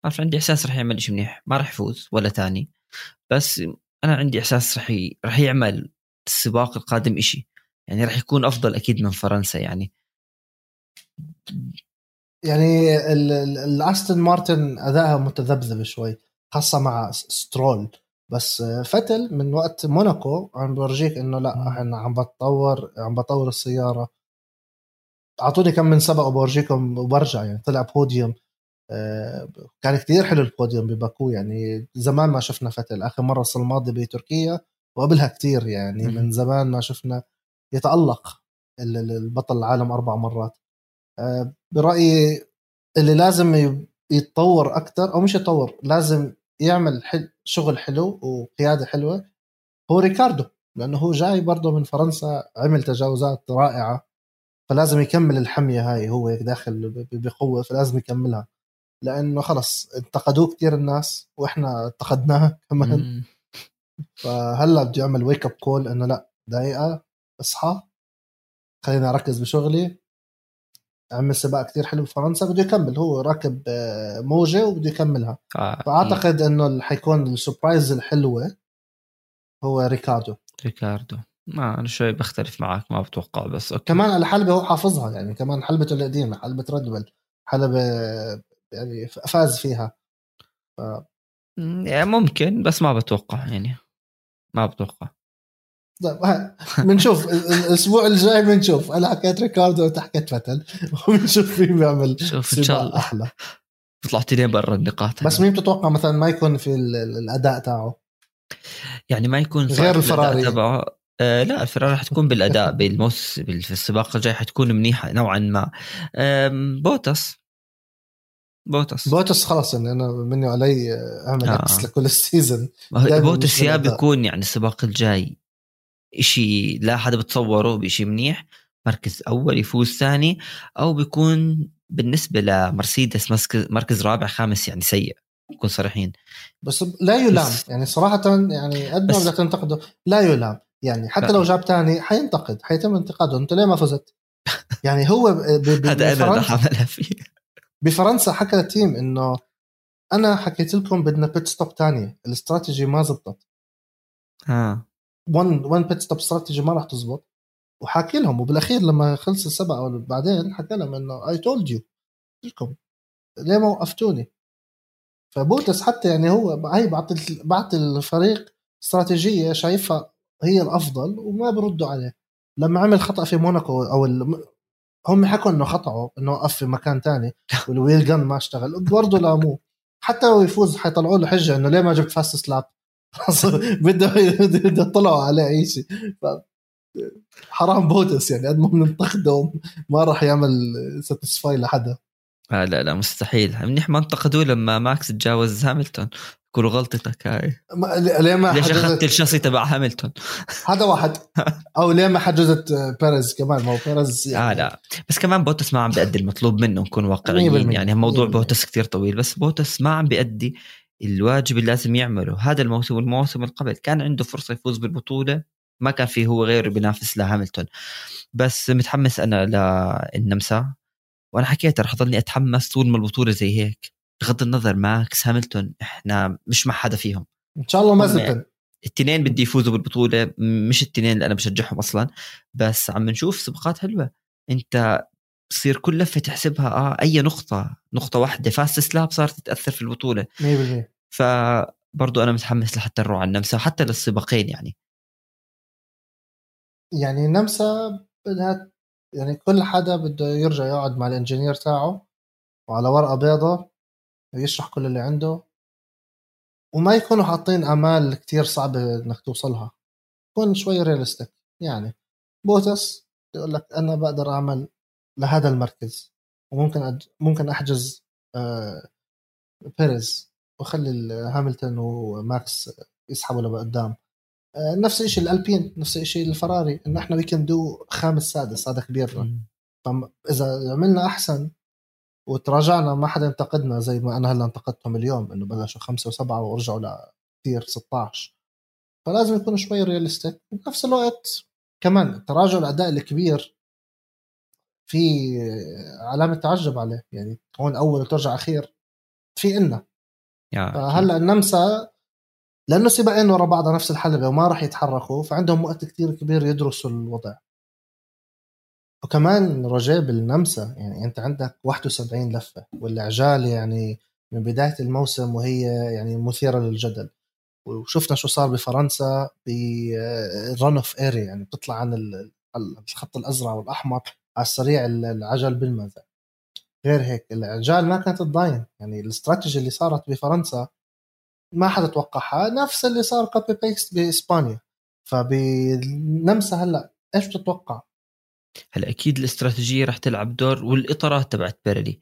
عارف عندي إحساس رح يعمل شيء منيح. ما رح يفوز ولا ثاني بس أنا عندي إحساس رح ي... رح يعمل السباق القادم إشي. يعني رح يكون أفضل أكيد من فرنسا يعني. يعني الأستون مارتن أدائها متذبذب شوي خاصة مع سترول. بس فتل من وقت موناكو عم بورجيك إنه لا إحنا عم بتطور عم بطور السيارة. أعطوني كم من سبق وبورجيكم وبرجع يعني طلع بوديوم. كان كتير حلو البوديوم بباكو يعني زمان ما شفنا فتل آخر مرة السنة الماضيه بتركيا وقبلها كتير يعني من زمان ما شفنا يتألق البطل العالم أربع مرات. آه، برأيي اللي لازم يتطور أكثر أو مش يتطور لازم يعمل حل شغل حلو وقيادة حلوة هو ريكاردو لأنه هو جاي برضه من فرنسا عمل تجاوزات رائعة فلازم يكمل الحمية هاي هو داخل بقوة فلازم يكملها. لأنه خلص انتقدوه كثير الناس وإحنا انتقدناه كمان. فهلأ بدي أعمل wake up call إنه لأ دقيقة اصحى خليني أركز بشغلي. عمل سباق كثير حلو بفرنسا بده يكمل هو راكب آه، موجة وبده يكملها آه. فأعتقد إنه حيكون ال surprise الحلوة هو ريكاردو. ريكاردو. ما أنا شوي بختلف معك ما بتوقع بس okay. كمان الحلبه هو حافظها يعني كمان حلبته القديمة حلبة ريد حلبة يعني فاز فيها. ف... يعني ممكن بس ما بتوقع يعني. ما بتوقع. طيب بنشوف الأسبوع الجاي بنشوف أنا حكيت ريكاردو وانت حكيت فتل وبنشوف مين بيعمل شوف إن شاء الله. أحلى. طلعت برا النقاط بس مين بتتوقع مثلا ما يكون في الأداء تاعه؟ يعني ما يكون غير الفراري. تبعه. آه لا الفراري حتكون بالأداء بالموس في السباق الجاي حتكون منيحة نوعا ما. بوتس بوتس بوتس خلاص يعني أنا مني علي اعمل آه. عكس لكل ال season بوتس يا بيكون يعني السباق الجاي شيء لا حدا بتصوره بشيء منيح مركز أول يفوز ثاني أو بيكون بالنسبة لمرسيدس مركز رابع خامس يعني سيء نكون صريحين. بس لا يلام. بس يعني صراحة يعني قد ما بدك تنتقده؟ لا يلام. يعني حتى لو جاب ثاني حينتقد حيتم انتقاده. أنت ليه ما فزت؟ يعني هو هذا أنا عملها فيه. بفرنسا حكى ال team إنه أنا حكيت لكم بدنا pit stop ثانية الاستراتيجي ما زبطت. آه. 1 1 pit stop strategy ما راح تزبط. وحاكي لهم. وبالأخير لما خلص السباق بعدين حكى لهم إنه I told you لكم ليه ما وقفتوني؟ فبوتس حتى يعني هو هي بعت بعت الفريق استراتيجية شايفها هي الأفضل وما بردوا عليه. لما عمل خطأ في موناكو أو هم حكوا إنه خطأه إنه وقف في مكان تاني وال wheel gun ما اشتغل. برضه لاموه حتى لو يفوز حيطلعوا له حجة إنه ليه ما جبت fastest lap بده بده يطلعوا عليه أي شيء. حرام بوتس يعني قد ما بننتقده ما راح يعمل satisfy لحدا. آه لا لا مستحيل. منيح ما انتقدوه لما ماكس تجاوز هاملتون. يقولوا غلطتك هاي. ليه ما ليش أخذت الشاصي تبع هاملتون؟ هذا واحد. أو ليه ما حجزت بيريز كمان؟ ما هو بيريز يعني... آه لا. بس كمان بوتس ما عم بيأدي المطلوب منه نكون واقعيين يعني. موضوع بوتس كتير طويل. بس بوتس ما عم بيأدي الواجب اللي لازم يعمله. هذا الموسم والموسم اللي قبل. كان عنده فرصة يفوز بالبطولة. ما كان في هو غيره بينافس لهاملتون. بس متحمس أنا للنمسا وأنا حكيت رح أضلني أتحمس طول ما البطولة زي هيك. بغض النظر ماكس هاملتون إحنا مش مع حدا فيهم. إن شاء الله ما زبطن التنين بدي يفوزوا بالبطولة مش التنين اللي أنا بشجعهم أصلا بس عم نشوف سباقات حلوة. أنت تصير كل لفة تحسبها آه أي نقطة نقطة واحدة fastest lap صارت تاثر في البطولة. 100% فبرضو أنا متحمس لحتى نروح على النمسا وحتى للسباقين يعني. يعني النمسا بدها يعني كل حدا بده يرجع يقعد مع ال engineer تاعه وعلى ورقة بيضة. يشرح كل اللي عنده وما يكونوا حاطين أمال كتير صعبة إنك توصلها. كون شوي realistic يعني بوتس يقول لك أنا بقدر أعمل لهذا المركز وممكن أج... ممكن أحجز آه بيريز وأخلي هاملتون وماكس يسحبوا لقدام آه نفس الشيء الألبين نفس الشيء الفراري انه إحنا we can do خامس سادس هذا كبير. فاذا عملنا أحسن وتراجعنا ما حدا انتقدنا زي ما أنا هلا انتقدتهم اليوم إنه بلشوا خمسة وسبعة ورجعوا لكثير 16 فلازم يكونوا شوي ريالستيك وبنفس الوقت كمان تراجع الأداء الكبير في علامة تعجب عليه. يعني هون أول وترجع أخير في إلنا. فهلا النمسا لأنه سباقين ورا بعض نفس الحلبه وما راح يتحركوا فعندهم وقت كثير كبير يدرسوا الوضع. وكمان رجاء بالنمسا يعني أنت عندك 71 لفة والعجال يعني من بداية الموسم وهي يعني مثيرة للجدل. وشفنا شو صار بفرنسا برن اوف اري يعني بتطلع عن الخط الأزرق والأحمر على السريع العجل بالماذا غير هيك العجال ما كانت تضاين يعني الاستراتيجي اللي صارت بفرنسا ما حدا توقعها نفس اللي صار copy paste بإسبانيا. فبالنمسا هلأ إيش بتتوقع؟ هلا أكيد الاستراتيجية رح تلعب دور والإطارات تبعت بيريلي.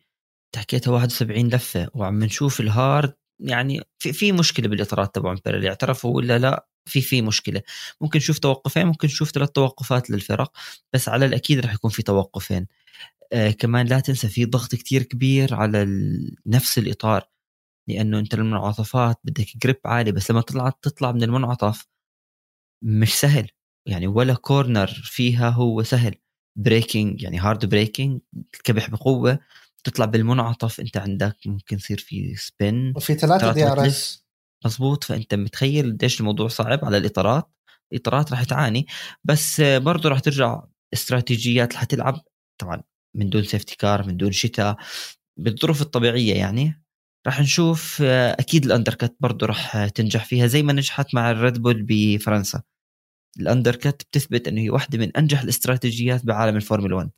حكيتها 71 لفة وعم نشوف ال hard يعني في في مشكلة بالإطارات تبعون بيريلي اعترفوا ولا لا؟ في في مشكلة. ممكن نشوف توقفين ممكن نشوف ثلاث توقفات للفرق بس على الأكيد رح يكون في توقفين. آه كمان لا تنسى في ضغط كتير كبير على نفس الإطار لأنه أنت المنعطفات بدك grip عالي بس لما تطلع تطلع من المنعطف مش سهل يعني ولا corner فيها هو سهل. braking يعني hard braking الكبح بقوة تطلع بالمنعطف أنت عندك ممكن يصير في spin وفي ثلاثة DRS مزبوط فأنت متخيل قديش الموضوع صعب على الإطارات الإطارات راح تعاني. بس برضه راح ترجع استراتيجيات اللي حتلعب طبعا من دون safety car من دون شتاء بالظروف الطبيعية يعني. راح نشوف أكيد ال undercut برضه راح تنجح فيها زي ما نجحت مع الريد بول بفرنسا. ال undercut بتثبت إنه هي واحدة من أنجح الاستراتيجيات بعالم الفورمولا 1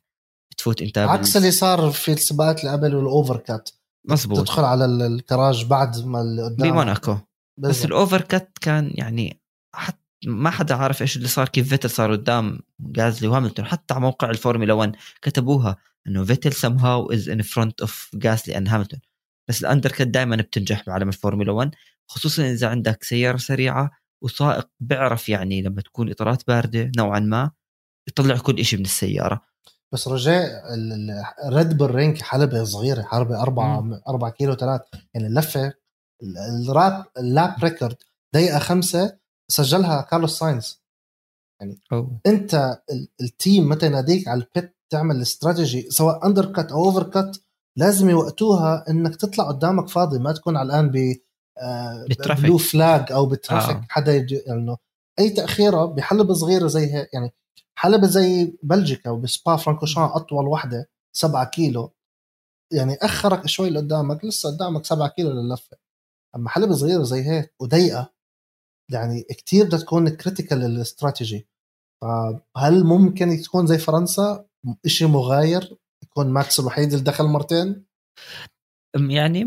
بتفوت إنت عكس اللي صار في السباقات اللي قبل وال overcut مزبوط تدخل على الكراج بعد ما اللي قدام. بموناكو بس ال overcut كان يعني حتى ما حدا عارف إيش اللي صار كيف فيتل صار قدام جاسلي وهاملتون. حتى على موقع الفورمولا 1 كتبوها إنه فيتل somehow is in front of Gasly and Hamilton. بس ال undercut دائما بتنجح بعالم الفورمولا 1 خصوصا إذا عندك سيارة سريعة وسائق بيعرف يعني لما تكون إطارات باردة نوعا ما يطلع كل شيء من السيارة. بس رجاء الريد بول رينج حلبة صغيرة حلبة 4 4 كيلو 3 يعني اللفة الراب ال lap record دقيقة خمسة سجلها كارلوس ساينز. يعني أوه. أنت ال team متى يناديك على ال pit تعمل استراتيجي سواء undercut أو اوفر كات لازم يوقتوها إنك تطلع قدامك فاضي ما تكون على ب آه blue flag أو ب traffic آه. حدا يجي يعني أي تأخيرة بحلبة صغيرة زي هيك يعني حلبة زي بلجيكا وبسبا فرانكوشان أطول وحدة 7 كيلو. يعني أخرك شوي لقدامك لسه قدامك 7 كيلو للفة. أما حلبة صغيرة زي هيك وضيقة يعني كتير بدها تكون critical لل strategy. فهل ممكن تكون زي فرنسا؟ شيء مغاير؟ يكون ماكس الوحيد اللي دخل مرتين؟ يعني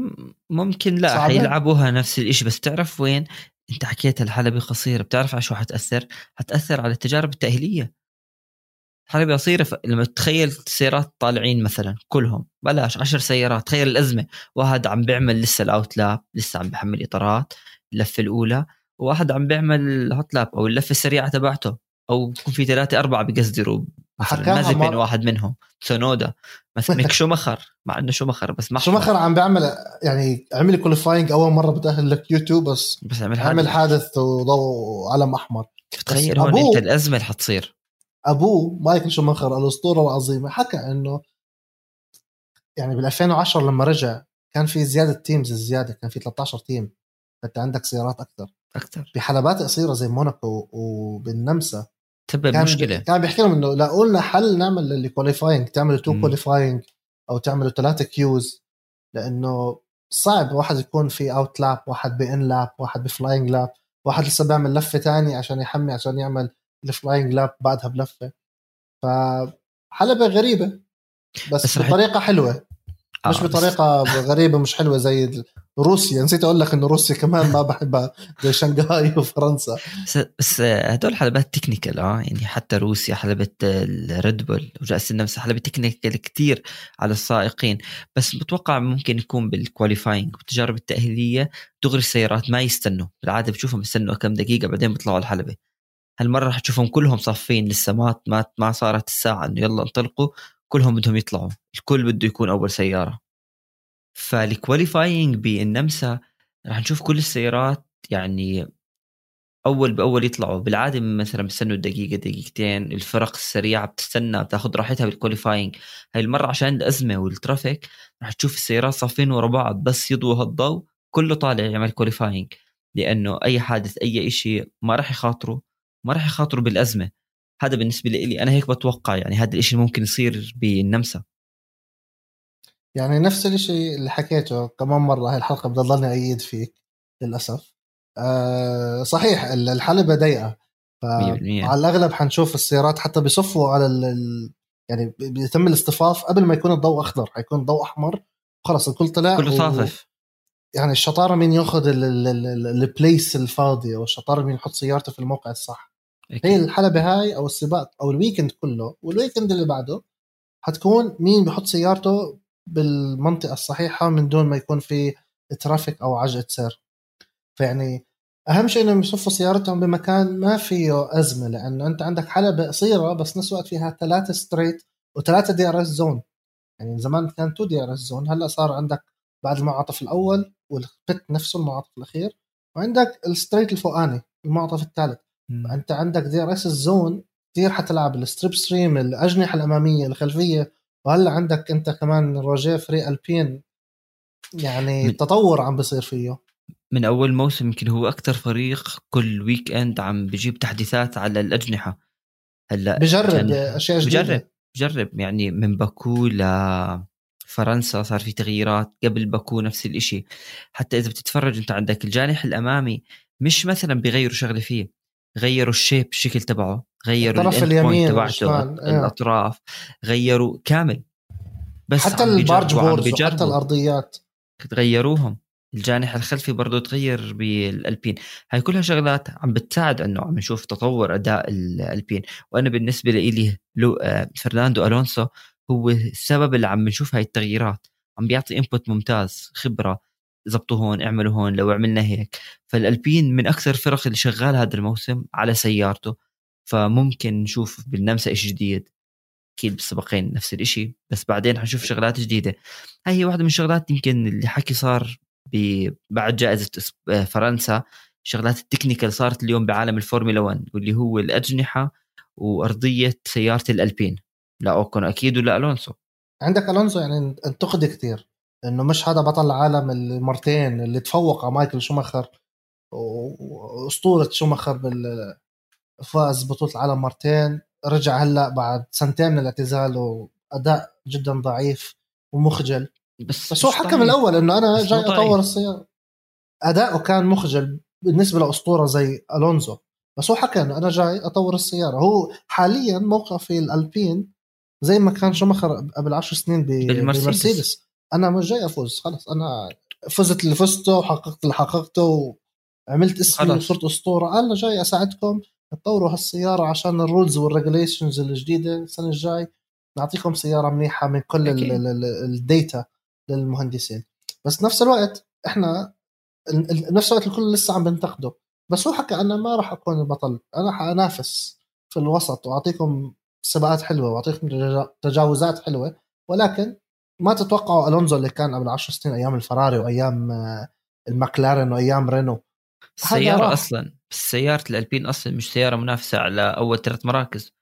ممكن لا صعبة. حيلعبوها نفس الشيء بس تعرف وين؟ انت حكيت الحلبة قصيرة. بتعرف على شو حتأثر؟ حتأثر على التجارب التأهيلية. حلبة قصيرة لما تخيل سيارات طالعين مثلا كلهم بلاش عشر سيارات تخيل الأزمة. واحد عم بيعمل لسه الأوت لاب لسه عم بحمل إطارات اللفة الأولى. وواحد عم بيعمل هوت لاب أو اللفة السريعة تبعته. أو يكون في ثلاثة أربعة بيقصدروا مثلا بين واحد منهم. سونودا. مثلا ميك شومخر. مع إنه شومخر بس ما شومخر عم بيعمل يعني عمل qualifying أول مرة بتأهل لك يوتيوب بس بس عمل حادث, عمل حادث وضوء علم أحمر. تخيل هون أنت الأزمة اللي حتصير أبوه مايكل شومخر الأسطورة العظيمة. حكى إنه يعني بال 2010 لما رجع كان في زيادة teams زياده كان في 13 team انت عندك سيارات أكثر. أكثر. بحلبات قصيرة زي موناكو وبالنمسا. تبقى كان مشكلة. كان بيحكي لهم إنه لاقوا لنا حل نعمل اللي qualifying تعملوا two qualifying أو تعملوا ثلاثة Qs لأنه صعب واحد يكون في out lap واحد ب in lap واحد ب flying lap واحد لسه بيعمل لفة تانية عشان يحمي عشان يعمل ال flying lap بعدها بلفة. فحلبة غريبة بس, بس بطريقة حلوة. مش آه بطريقة بس... غريبة مش حلوة زي روسيا. نسيت أقول لك انه روسيا كمان ما بحبها زي شنغهاي وفرنسا. بس هدول حلبات technical آه يعني حتى روسيا حلبة الريد بول رينج النمسا حلبة technical كتير على السائقين. بس بتوقع ممكن يكون بال qualifying والتجارب التأهيلية دغري السيارات ما يستنوا. بالعادة بتشوفهم يستنوا كم دقيقة بعدين بيطلعوا على الحلبة. هالمرة رح تشوفهم كلهم صافين لسه ما ما ما صارت الساعة إنه يلا انطلقوا كلهم بدهم يطلعوا الكل بده يكون أول سيارة. فال qualifying بالنمسا راح نشوف كل السيارات يعني أول بأول يطلعوا. بالعادة مثلا بيستنوا دقيقة دقيقتين الفرق السريعة بتستنى بتاخذ راحتها بال qualifying هاي المرة عشان الازمه وال traffic راح تشوف السيارات صافين ورا بعض بس يضوي هالضوء كله طالع يعمل qualifying لأنه أي حادث أي شيء ما راح يخاطروا ما راح يخاطروا بالأزمة. هذا بالنسبة لي أنا هيك بتوقع يعني هذا الشيء ممكن يصير بالنمسا. يعني نفس الشيء اللي حكيته كمان مرة هاي الحلقة بدي ضلني أيد فيك للأسف. أه صحيح الحلبة ضيقة. فعلى الأغلب حنشوف السيارات حتى بيصفوا على ال يعني بيتم الاصطفاف قبل ما يكون الضوء أخضر. حيكون الضوء أحمر خلص الكل طلع كله صافف. و... يعني الشطارة مين ياخذ ال place الفاضي أو الشطارة مين يحط سيارته في الموقع الصح. هي الحلبة هاي أو السباق أو ال weekend كله وال weekend اللي بعده حتكون مين بحط سيارته بالمنطقة الصحيحة من دون ما يكون في traffic أو عجقة سير. فيعني أهم شيء إنهم يصفوا سيارتهم بمكان ما فيه أزمة لأنه أنت عندك حلبة قصيرة بس نفس الوقت فيها ثلاثة straight وثلاثة DRS zone يعني زمان كان two DRS zone هلأ صار عندك بعد المنعطف الأول وال pit نفسه المنعطف الأخير وعندك ال straight الفوقاني المنعطف الثالث. فأنت عندك DRS ال zone كثير حتلعب الستريب ستريم الأجنحة الأمامية الخلفية وهلأ عندك أنت كمان روجيه فريق ألبين. يعني من تطور عم بصير فيه. من أول موسم يمكن هو أكثر فريق كل ويك اند عم بجيب تحديثات على الأجنحة. هلأ بجرب أشياء جديدة. بجرب بجرب. يعني من باكو ل فرنسا صار في تغييرات قبل باكو نفس الإشي. حتى إذا بتتفرج أنت عندك الجانح الأمامي مش مثلا بيغيروا شغلة فيه. غيروا ال shape الشكل تبعه غيروا الطرف اليمين تبعته إيه. الأطراف غيروا كامل. بس حتى ال barge boards حتى الأرضيات. غيروهم. الجناح الخلفي برضه تغير بالألبين. هاي كلها شغلات عم بتساعد إنه عم نشوف تطور أداء الألبين. وأنا بالنسبة لي لو آه، فرناندو ألونسو هو السبب اللي عم نشوف هاي التغييرات. عم بيعطي input ممتاز خبرة زبطوا هون اعملوا هون لو عملنا هيك. فالألبين من أكثر الفرق اللي شغال هذا الموسم على سيارته. فممكن نشوف بالنمسا شيء جديد. أكيد بالسباقين نفس الشيء بس بعدين حنشوف شغلات جديدة. هاي هي واحدة من الشغلات يمكن اللي حكي صار بعد جائزة فرنسا. شغلات ال technical صارت اليوم بعالم الفورمولا 1 واللي هو الأجنحة وأرضية سيارة الألبين. لا اوكون أكيد ولا ألونسو. عندك ألونسو يعني انتقد كثير إنه مش هذا بطل العالم المرتين اللي تفوق على مايكل شوماخر وأسطورة شوماخر بال فاز بطولة العالم مرتين. رجع هلأ بعد سنتين من الاعتزال وأداء جدا ضعيف ومخجل. بس بس هو حكى من الأول إنه أنا جاي أطور السيارة. اداؤه كان مخجل بالنسبة لأسطورة زي ألونزو. بس هو حكى انه أنا جاي أطور السيارة. هو حاليا موقع في الألبين زي ما كان شومخر قبل 10 سنين بالمرسيدس. أنا مش جاي أفوز خلص أنا فزت اللي فزته وحققت اللي حققته وعملت اسمي وصرت أسطورة. أنا جاي أساعدكم تطوروا هالسيارة عشان ال rules وال regulations الجديدة السنة الجاي. نعطيكم سيارة منيحة من كل ال data للمهندسين. بس نفس الوقت إحنا نفس الوقت الكل لسه عم بنتقده. بس هو حكى أنا ما راح أكون البطل. أنا حأنافس في الوسط وأعطيكم سباقات حلوة وأعطيكم تجاوزات حلوة. ولكن ما تتوقعوا ألونزو اللي كان قبل 10 سنين أيام الفراري وأيام آه، المكلارن وأيام رينو؟ السيارة أصلا سيارة الألبين أصلا مش سيارة منافسة على أول ثلاث مراكز.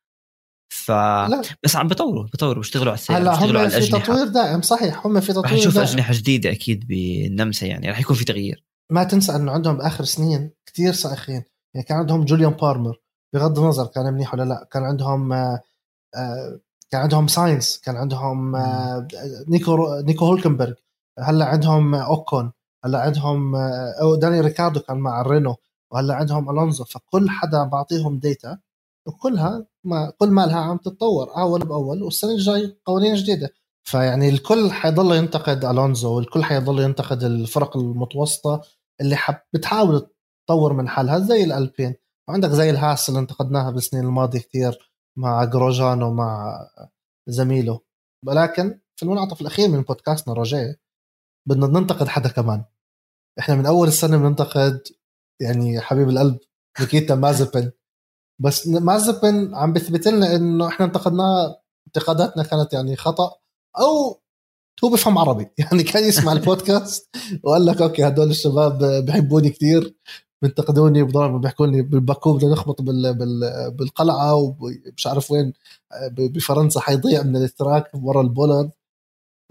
ف لا. بس عم بيطوروا بيطوروا بيشتغلوا على السيارة هلا هم على في تطوير دائم صحيح هم في تطوير رح نشوف أجنحة جديدة أكيد بالنمسا يعني رح يكون في تغيير. ما تنسى إنه عندهم بآخر سنين كثير سائقين يعني كان عندهم جوليان بالمر بغض النظر كان منيح ولا لا كان عندهم آه، آه، كان عندهم ساينس كان عندهم آه، نيكو نيكو هولكنبرغ هلا عندهم أوكون هلا عندهم أو داني ريكاردو كان مع الرينو وهلا عندهم ألونزو. فكل حدا بعطيهم data وكلها ما كل ما لها عم تتطور أول بأول والسنة الجاي قوانين جديدة. فيعني الكل حيضل ينتقد ألونزو والكل حيضل ينتقد الفرق المتوسطة اللي حب بتحاول تطور من حالها زي الالبين وعندك زي الهاس اللي انتقدناها بالسنين الماضية كثير مع جروجان ومع زميله. ولكن في المنعطف الأخير من بودكاستنا روجيه بدنا ننتقد حدا كمان. إحنا من أول السنة بننتقد يعني حبيب القلب نيكيتا مازبن. بس مازبن عم بيثبت لنا إنه إحنا انتقدناه انتقاداتنا كانت يعني خطأ أو هو بفهم عربي. يعني كان يسمع البودكاست وقال لك أوكي هدول الشباب بحبوني كثير بينتقدوني بضرب بيحكوا لي بالباكو بدنا نخبط بال بال بالقلعة ومش عارف وين بفرنسا حيضيع من الاشتراك ورا البولر.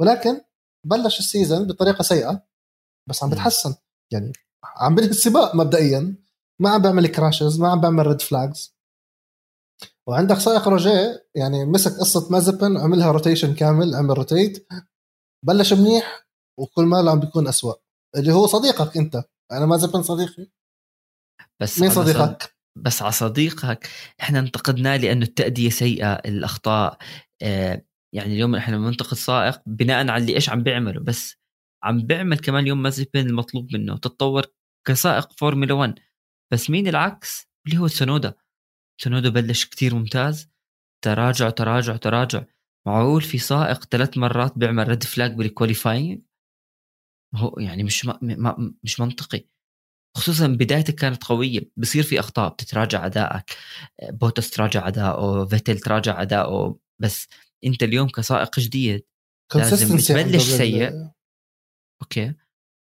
ولكن بلش السيزون بطريقة سيئة بس عم بتحسن. يعني عم بنهي السباق مبدئيا ما عم بيعمل كراشز ما عم بيعمل ريد فلاجز وعندك سائق روجيه يعني مسك قصة مازبن عملها روتيشن كامل عمل روتيت بلش منيح وكل ما عم بيكون أسوأ. اللي هو صديقك أنت. أنا مازبن صديقي. بس مين صديقك؟ بس على صديقك إحنا انتقدناه لأنه التأدية سيئة الأخطاء آه يعني اليوم إحنا بننتقد سائق بناء على اللي إيش عم بيعمله بس عم بيعمل كمان اليوم مازيبين المطلوب منه تتطور كسائق فورمولا 1 بس مين العكس؟ اللي هو سونودا سونودا بلش كتير ممتاز. تراجع تراجع تراجع. معقول في سائق ثلاث مرات بيعمل red flag بال qualifying هو يعني مش ما مش منطقي. خصوصا بدايتك كانت قوية بصير في أخطاء بتتراجع أدائك بوتس تراجع اداؤه فيتل تراجع اداؤه بس أنت اليوم كسائق جديد لازم تبلش سيء. okay.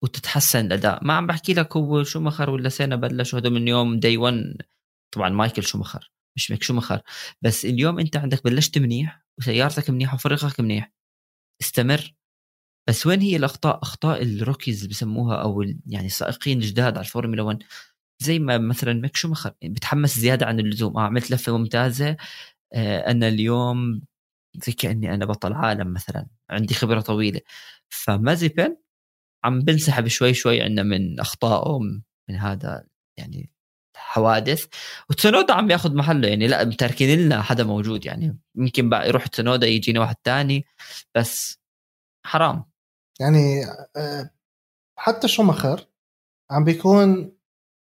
وتتحسن الأداء. ما عم بحكي لك هو شومخر ولا سنه بلش هذا من يوم day 1 طبعا مايكل شومخر مش ميك شومخر بس اليوم أنت عندك بلشت منيح وسيارتك منيحة وفريقك منيح. استمر. بس وين هي الأخطاء أخطاء ال rookies بسموها أو يعني السائقين الجداد على الفورمولا 1 زي ما مثلا ميك شومخر بتحمس زيادة عن اللزوم. آه عملت لفة ممتازة. آه أنا اليوم زي كأني أنا بطل عالم مثلا. عندي خبرة طويلة. فمازيبن عم بنسحب شوي شوي عندنا من أخطائه من هذا يعني حوادث. وتسونودا عم ياخذ محله. يعني لا متاركين لنا حدا موجود. يعني يمكن يروح تسونودا يجينا واحد تاني. بس حرام. يعني آه، حتى شومخر عم بيكون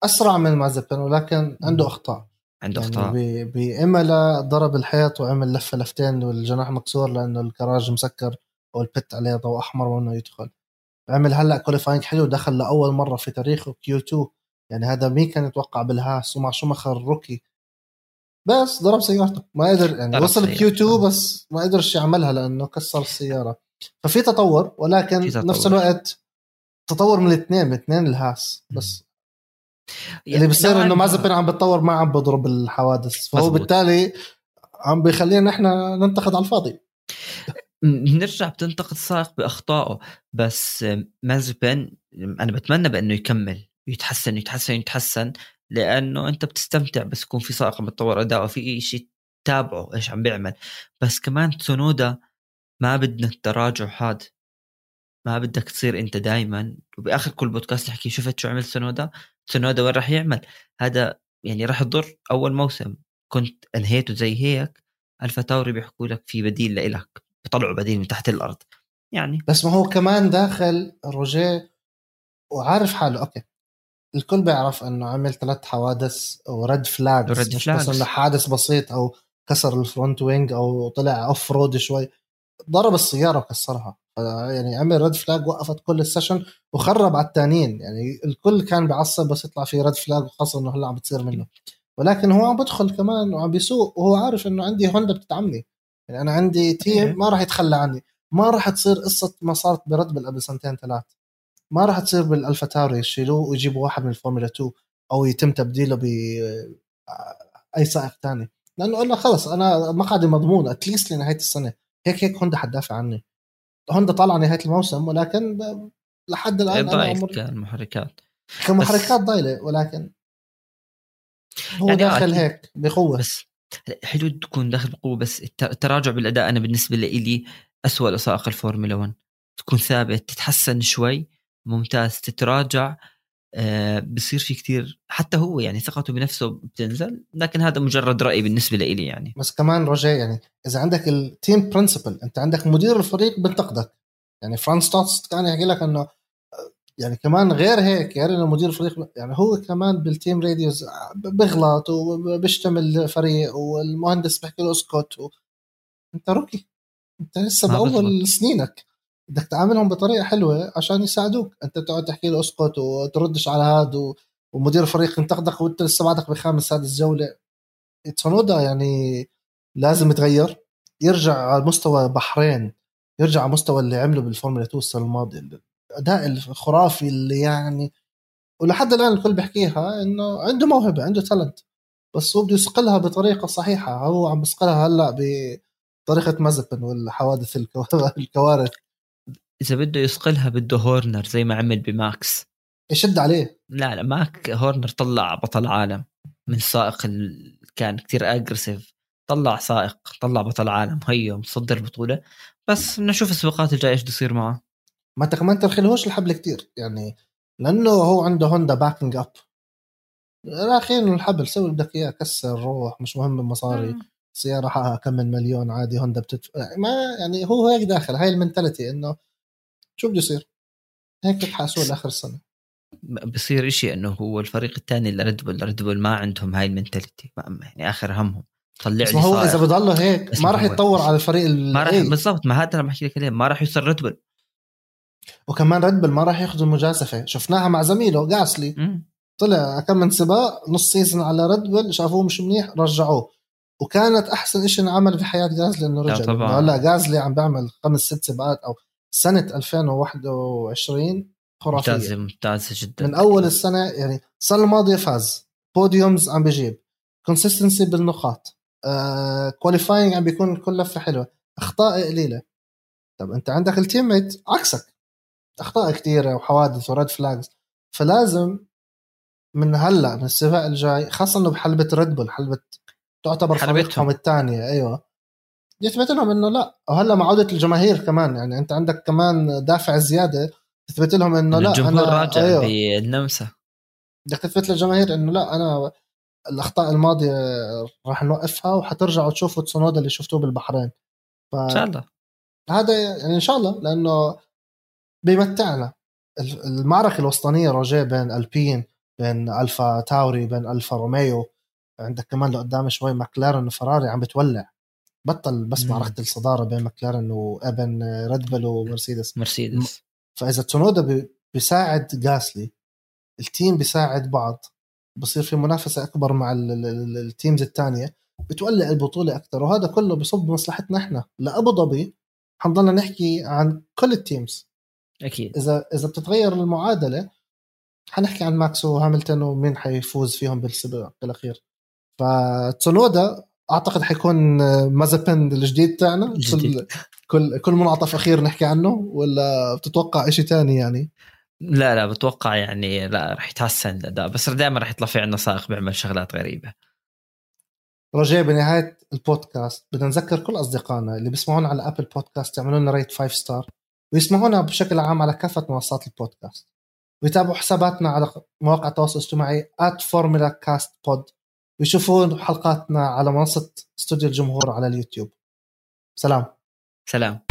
أسرع من مازبن ولكن عنده أخطاء. عنده يعني أخطاء. بإملا ضرب الحيط وعمل لفة لفتين والجناح مكسور لأنه الكراج مسكر أو البت عليه ضوء أحمر وإنه يدخل. عمل هلأ qualifying حلو دخل لأول مرة في تاريخه Q 2 يعني هذا مين كان يتوقع بالهاس ومع شومخر rookie بس ضرب سيارته. ما قدر يعني وصل Q 2 بس ما قدرش يعملها لأنه كسر السيارة. ففي تطور ولكن في تطور. نفس الوقت تطور من الاثنين من اثنين الهاس بس يعني اللي بصير إنه مازبن عم بتطور ما عم بضرب الحوادث. فهو مزبوط. بالتالي عم بيخلينا إحنا ننتقد على الفاضي. نرجع بتنتقد السائق بأخطائه بس مازبن أنا بتمنى بإنه يكمل يتحسن يتحسن يتحسن لأنه أنت بتستمتع بس يكون في سائق عم يتطور اداؤه في شيء تابعه إيش عم بيعمل. بس كمان تسونودا ما بدنا التراجع هذا ما بدك تصير انت دائما وبآخر كل بودكاست نحكي شفت شو عمل سونودا؟ سونودا وين راح يعمل؟ هذا يعني راح يضر أول موسم. كنت أنهيته زي هيك. ألفا تاوري بيحكوا لك في بديل لإلك. بيطلعوا بديل من تحت الأرض. يعني بس ما هو كمان داخل rookie. وعارف حاله. okay. الكل بيعرف إنه عمل ثلاث حوادث و red flag مش flags. بس إنه حادث بسيط أو كسر ال front wing أو طلع off road شوي. ضرب السيارة وكسرها. يعني عمل red flag وقفت كل ال session وخرب على الثانيين يعني الكل كان بعصب بس يطلع في red flag وخاصة إنه هلا عم بتصير منه. ولكن هو عم بدخل كمان وعم بيسوق وهو عارف إنه عندي هوندا بتدعمني. يعني أنا عندي team. ما راح يتخلى عني. ما راح تصير قصة ما صارت بريد بول قبل سنتين ثلاث. ما راح تصير بالألفا تاوري يشيلوه ويجيبوا واحد من الفورمولا 2 أو يتم تبديله ب أي سائق ثاني لأنه قلنا خلص أنا مقعدي مضمون at least لنهاية السنة. هيك هيك هوندا حتدافع عني. هوندا طالعة نهاية الموسم ولكن لحد الآن ضعيف كمحركات كمحركات ضايلة ولكن هو يعني داخل هيك بقوة. بس حلو تكون داخل بقوة بس التراجع بالأداء أنا بالنسبة لي اسوء لسائق الفورمولا 1 تكون ثابت تتحسن شوي ممتاز تتراجع. آه بصير في كتير حتى هو يعني ثقته بنفسه بتنزل لكن هذا مجرد رأي بالنسبة لي يعني. بس كمان رجاء يعني إذا عندك ال team principal أنت عندك مدير الفريق بنتقدك. يعني فرانز توست كان يحكي لك إنه يعني كمان غير هيك غير إنه مدير الفريق يعني هو كمان بال team radios بيغلط وبيشتم الفريق والمهندس بيحكي له اسكت و... أنت rookie أنت لسه بأول سنينك. بدك تعاملهم بطريقة حلوة عشان يساعدوك. أنت تقعد تحكي له اسكت وتردش على هذا و... ومدير الفريق ينتقدك وأنت لسه بعدك بخامس سادس جوله تسونودا يعني لازم يتغير. يرجع على مستوى بحرين. يرجع على مستوى اللي عمله بالفورمولا 2 السنة الماضية. الأداء الخرافي اللي يعني ولحد الآن الكل بيحكيها إنه عنده موهبة عنده talent بس هو بده يسقلها بطريقة صحيحة. هو عم بيسقلها هلأ بطريقة مازبن والحوادث الكوارث. إذا بده يسقلها بده هورنر زي ما عمل بماكس. يشد عليه. لا لا ماك هورنر طلع بطل عالم من سائق اللي كان كتير aggressive طلع سائق طلع بطل عالم هيو متصدر البطوله بس بدنا نشوف السباقات الجاية إيش بده يصير معه. ما كمان ترخلهوش الحبل كتير. يعني لأنه هو عنده هوندا backing up راخين الحبل سوي بدك إياه. كسر روح مش مهم المصاري سيارة حقها كم من مليون عادي هوندا بتدفع. ما يعني هو هيك داخل. هاي ال mentality إنه شو بده يصير؟ هيك حاسوه لآخر السنة. بصير إشي إنه هو الفريق الثاني اللي ريد بول ريد بول ما عندهم هاي ال mentality. يعني آخر همهم. طلع لي هو إذا بضله هيك ما راح يتطور على الفريق ما راح بالضبط ما هذا اللي بحكي لك عليه. ما راح يوصل ريد بول وكمان ريد بول ما راح ياخذ المجازفة. شفناها مع زميله جاسلي م. طلع كم من سباق نص season على ريد بول شافوه مش منيح رجعوه. وكانت أحسن شيء انعمل في حياة جازلي إنه رجع. هلا جازلي عم بيعمل خمس ست سباقات أو سنة 2021 خرافية. ممتازة ممتازة جدا. من أول السنة يعني السنة الماضية فاز. podiums عم بجيب. consistency بالنقاط. qualifying عم بيكون كل لفة حلوة. أخطاء قليلة. طب أنت عندك ال team mate عكسك. أخطاء كثيره وحوادث و red flags فلازم من هلأ من السباق الجاي خاصة إنه بحلبة ريد بول حلبة تعتبر فريقهم الثانية. أيوه. يثبت لهم إنه لا. وهلا مع عودة الجماهير كمان يعني أنت عندك كمان دافع زيادة تثبت لهم إنه لا الجمهور أنا راجع أيوه. بالنمسا. بدك تثبت للجماهير إنه لا أنا الأخطاء الماضية راح نوقفها وحترجعوا تشوفوا تسونودا اللي شفتوه بالبحرين. ف... إن شاء الله. هذا يعني إن شاء الله لأنه بيمتعنا. المعركة الوسطانية روجيه بين ألبين بين ألفا تاوري بين ألفا روميو. عندك كمان لقدام شوي ماكلارن وفراري عم بتولع. بطل بس مم. معركه الصداره بين ماكلارن وبين ريد بل ومرسيدس. مرسيدس. فإذا تسونودا بيساعد جاسلي ال team بيساعد بعض بصير في منافسة أكبر مع ال teams الثانية بتولع البطولة أكثر وهذا كله بصب بمصلحتنا إحنا. لابو ظبي حنضلنا نحكي عن كل التيمز. أكيد. إذا إذا بتتغير المعادلة حنحكي عن ماكس وهاملتون ومين حيفوز فيهم بالسباق بالاخير فتسونودا أعتقد حيكون مازبن الجديد تاعنا. كل كل كل منعطف أخير نحكي عنه ولا بتتوقع شيء ثاني يعني؟ لا لا بتوقع يعني لا راح يتحسن الأداء بس دائما راح يطلع في عندنا سائق بيعمل شغلات غريبة. رجاء بنهاية البودكاست بدنا نذكر كل أصدقائنا اللي بيسمعونا على ابل بودكاست يعملوا لنا rate 5 star ويسمعونا بشكل عام على كافة منصات البودكاست. ويتابعوا حساباتنا على مواقع التواصل الاجتماعي بود ويشوفون حلقاتنا على منصة استوديو الجمهور على اليوتيوب. سلام. سلام.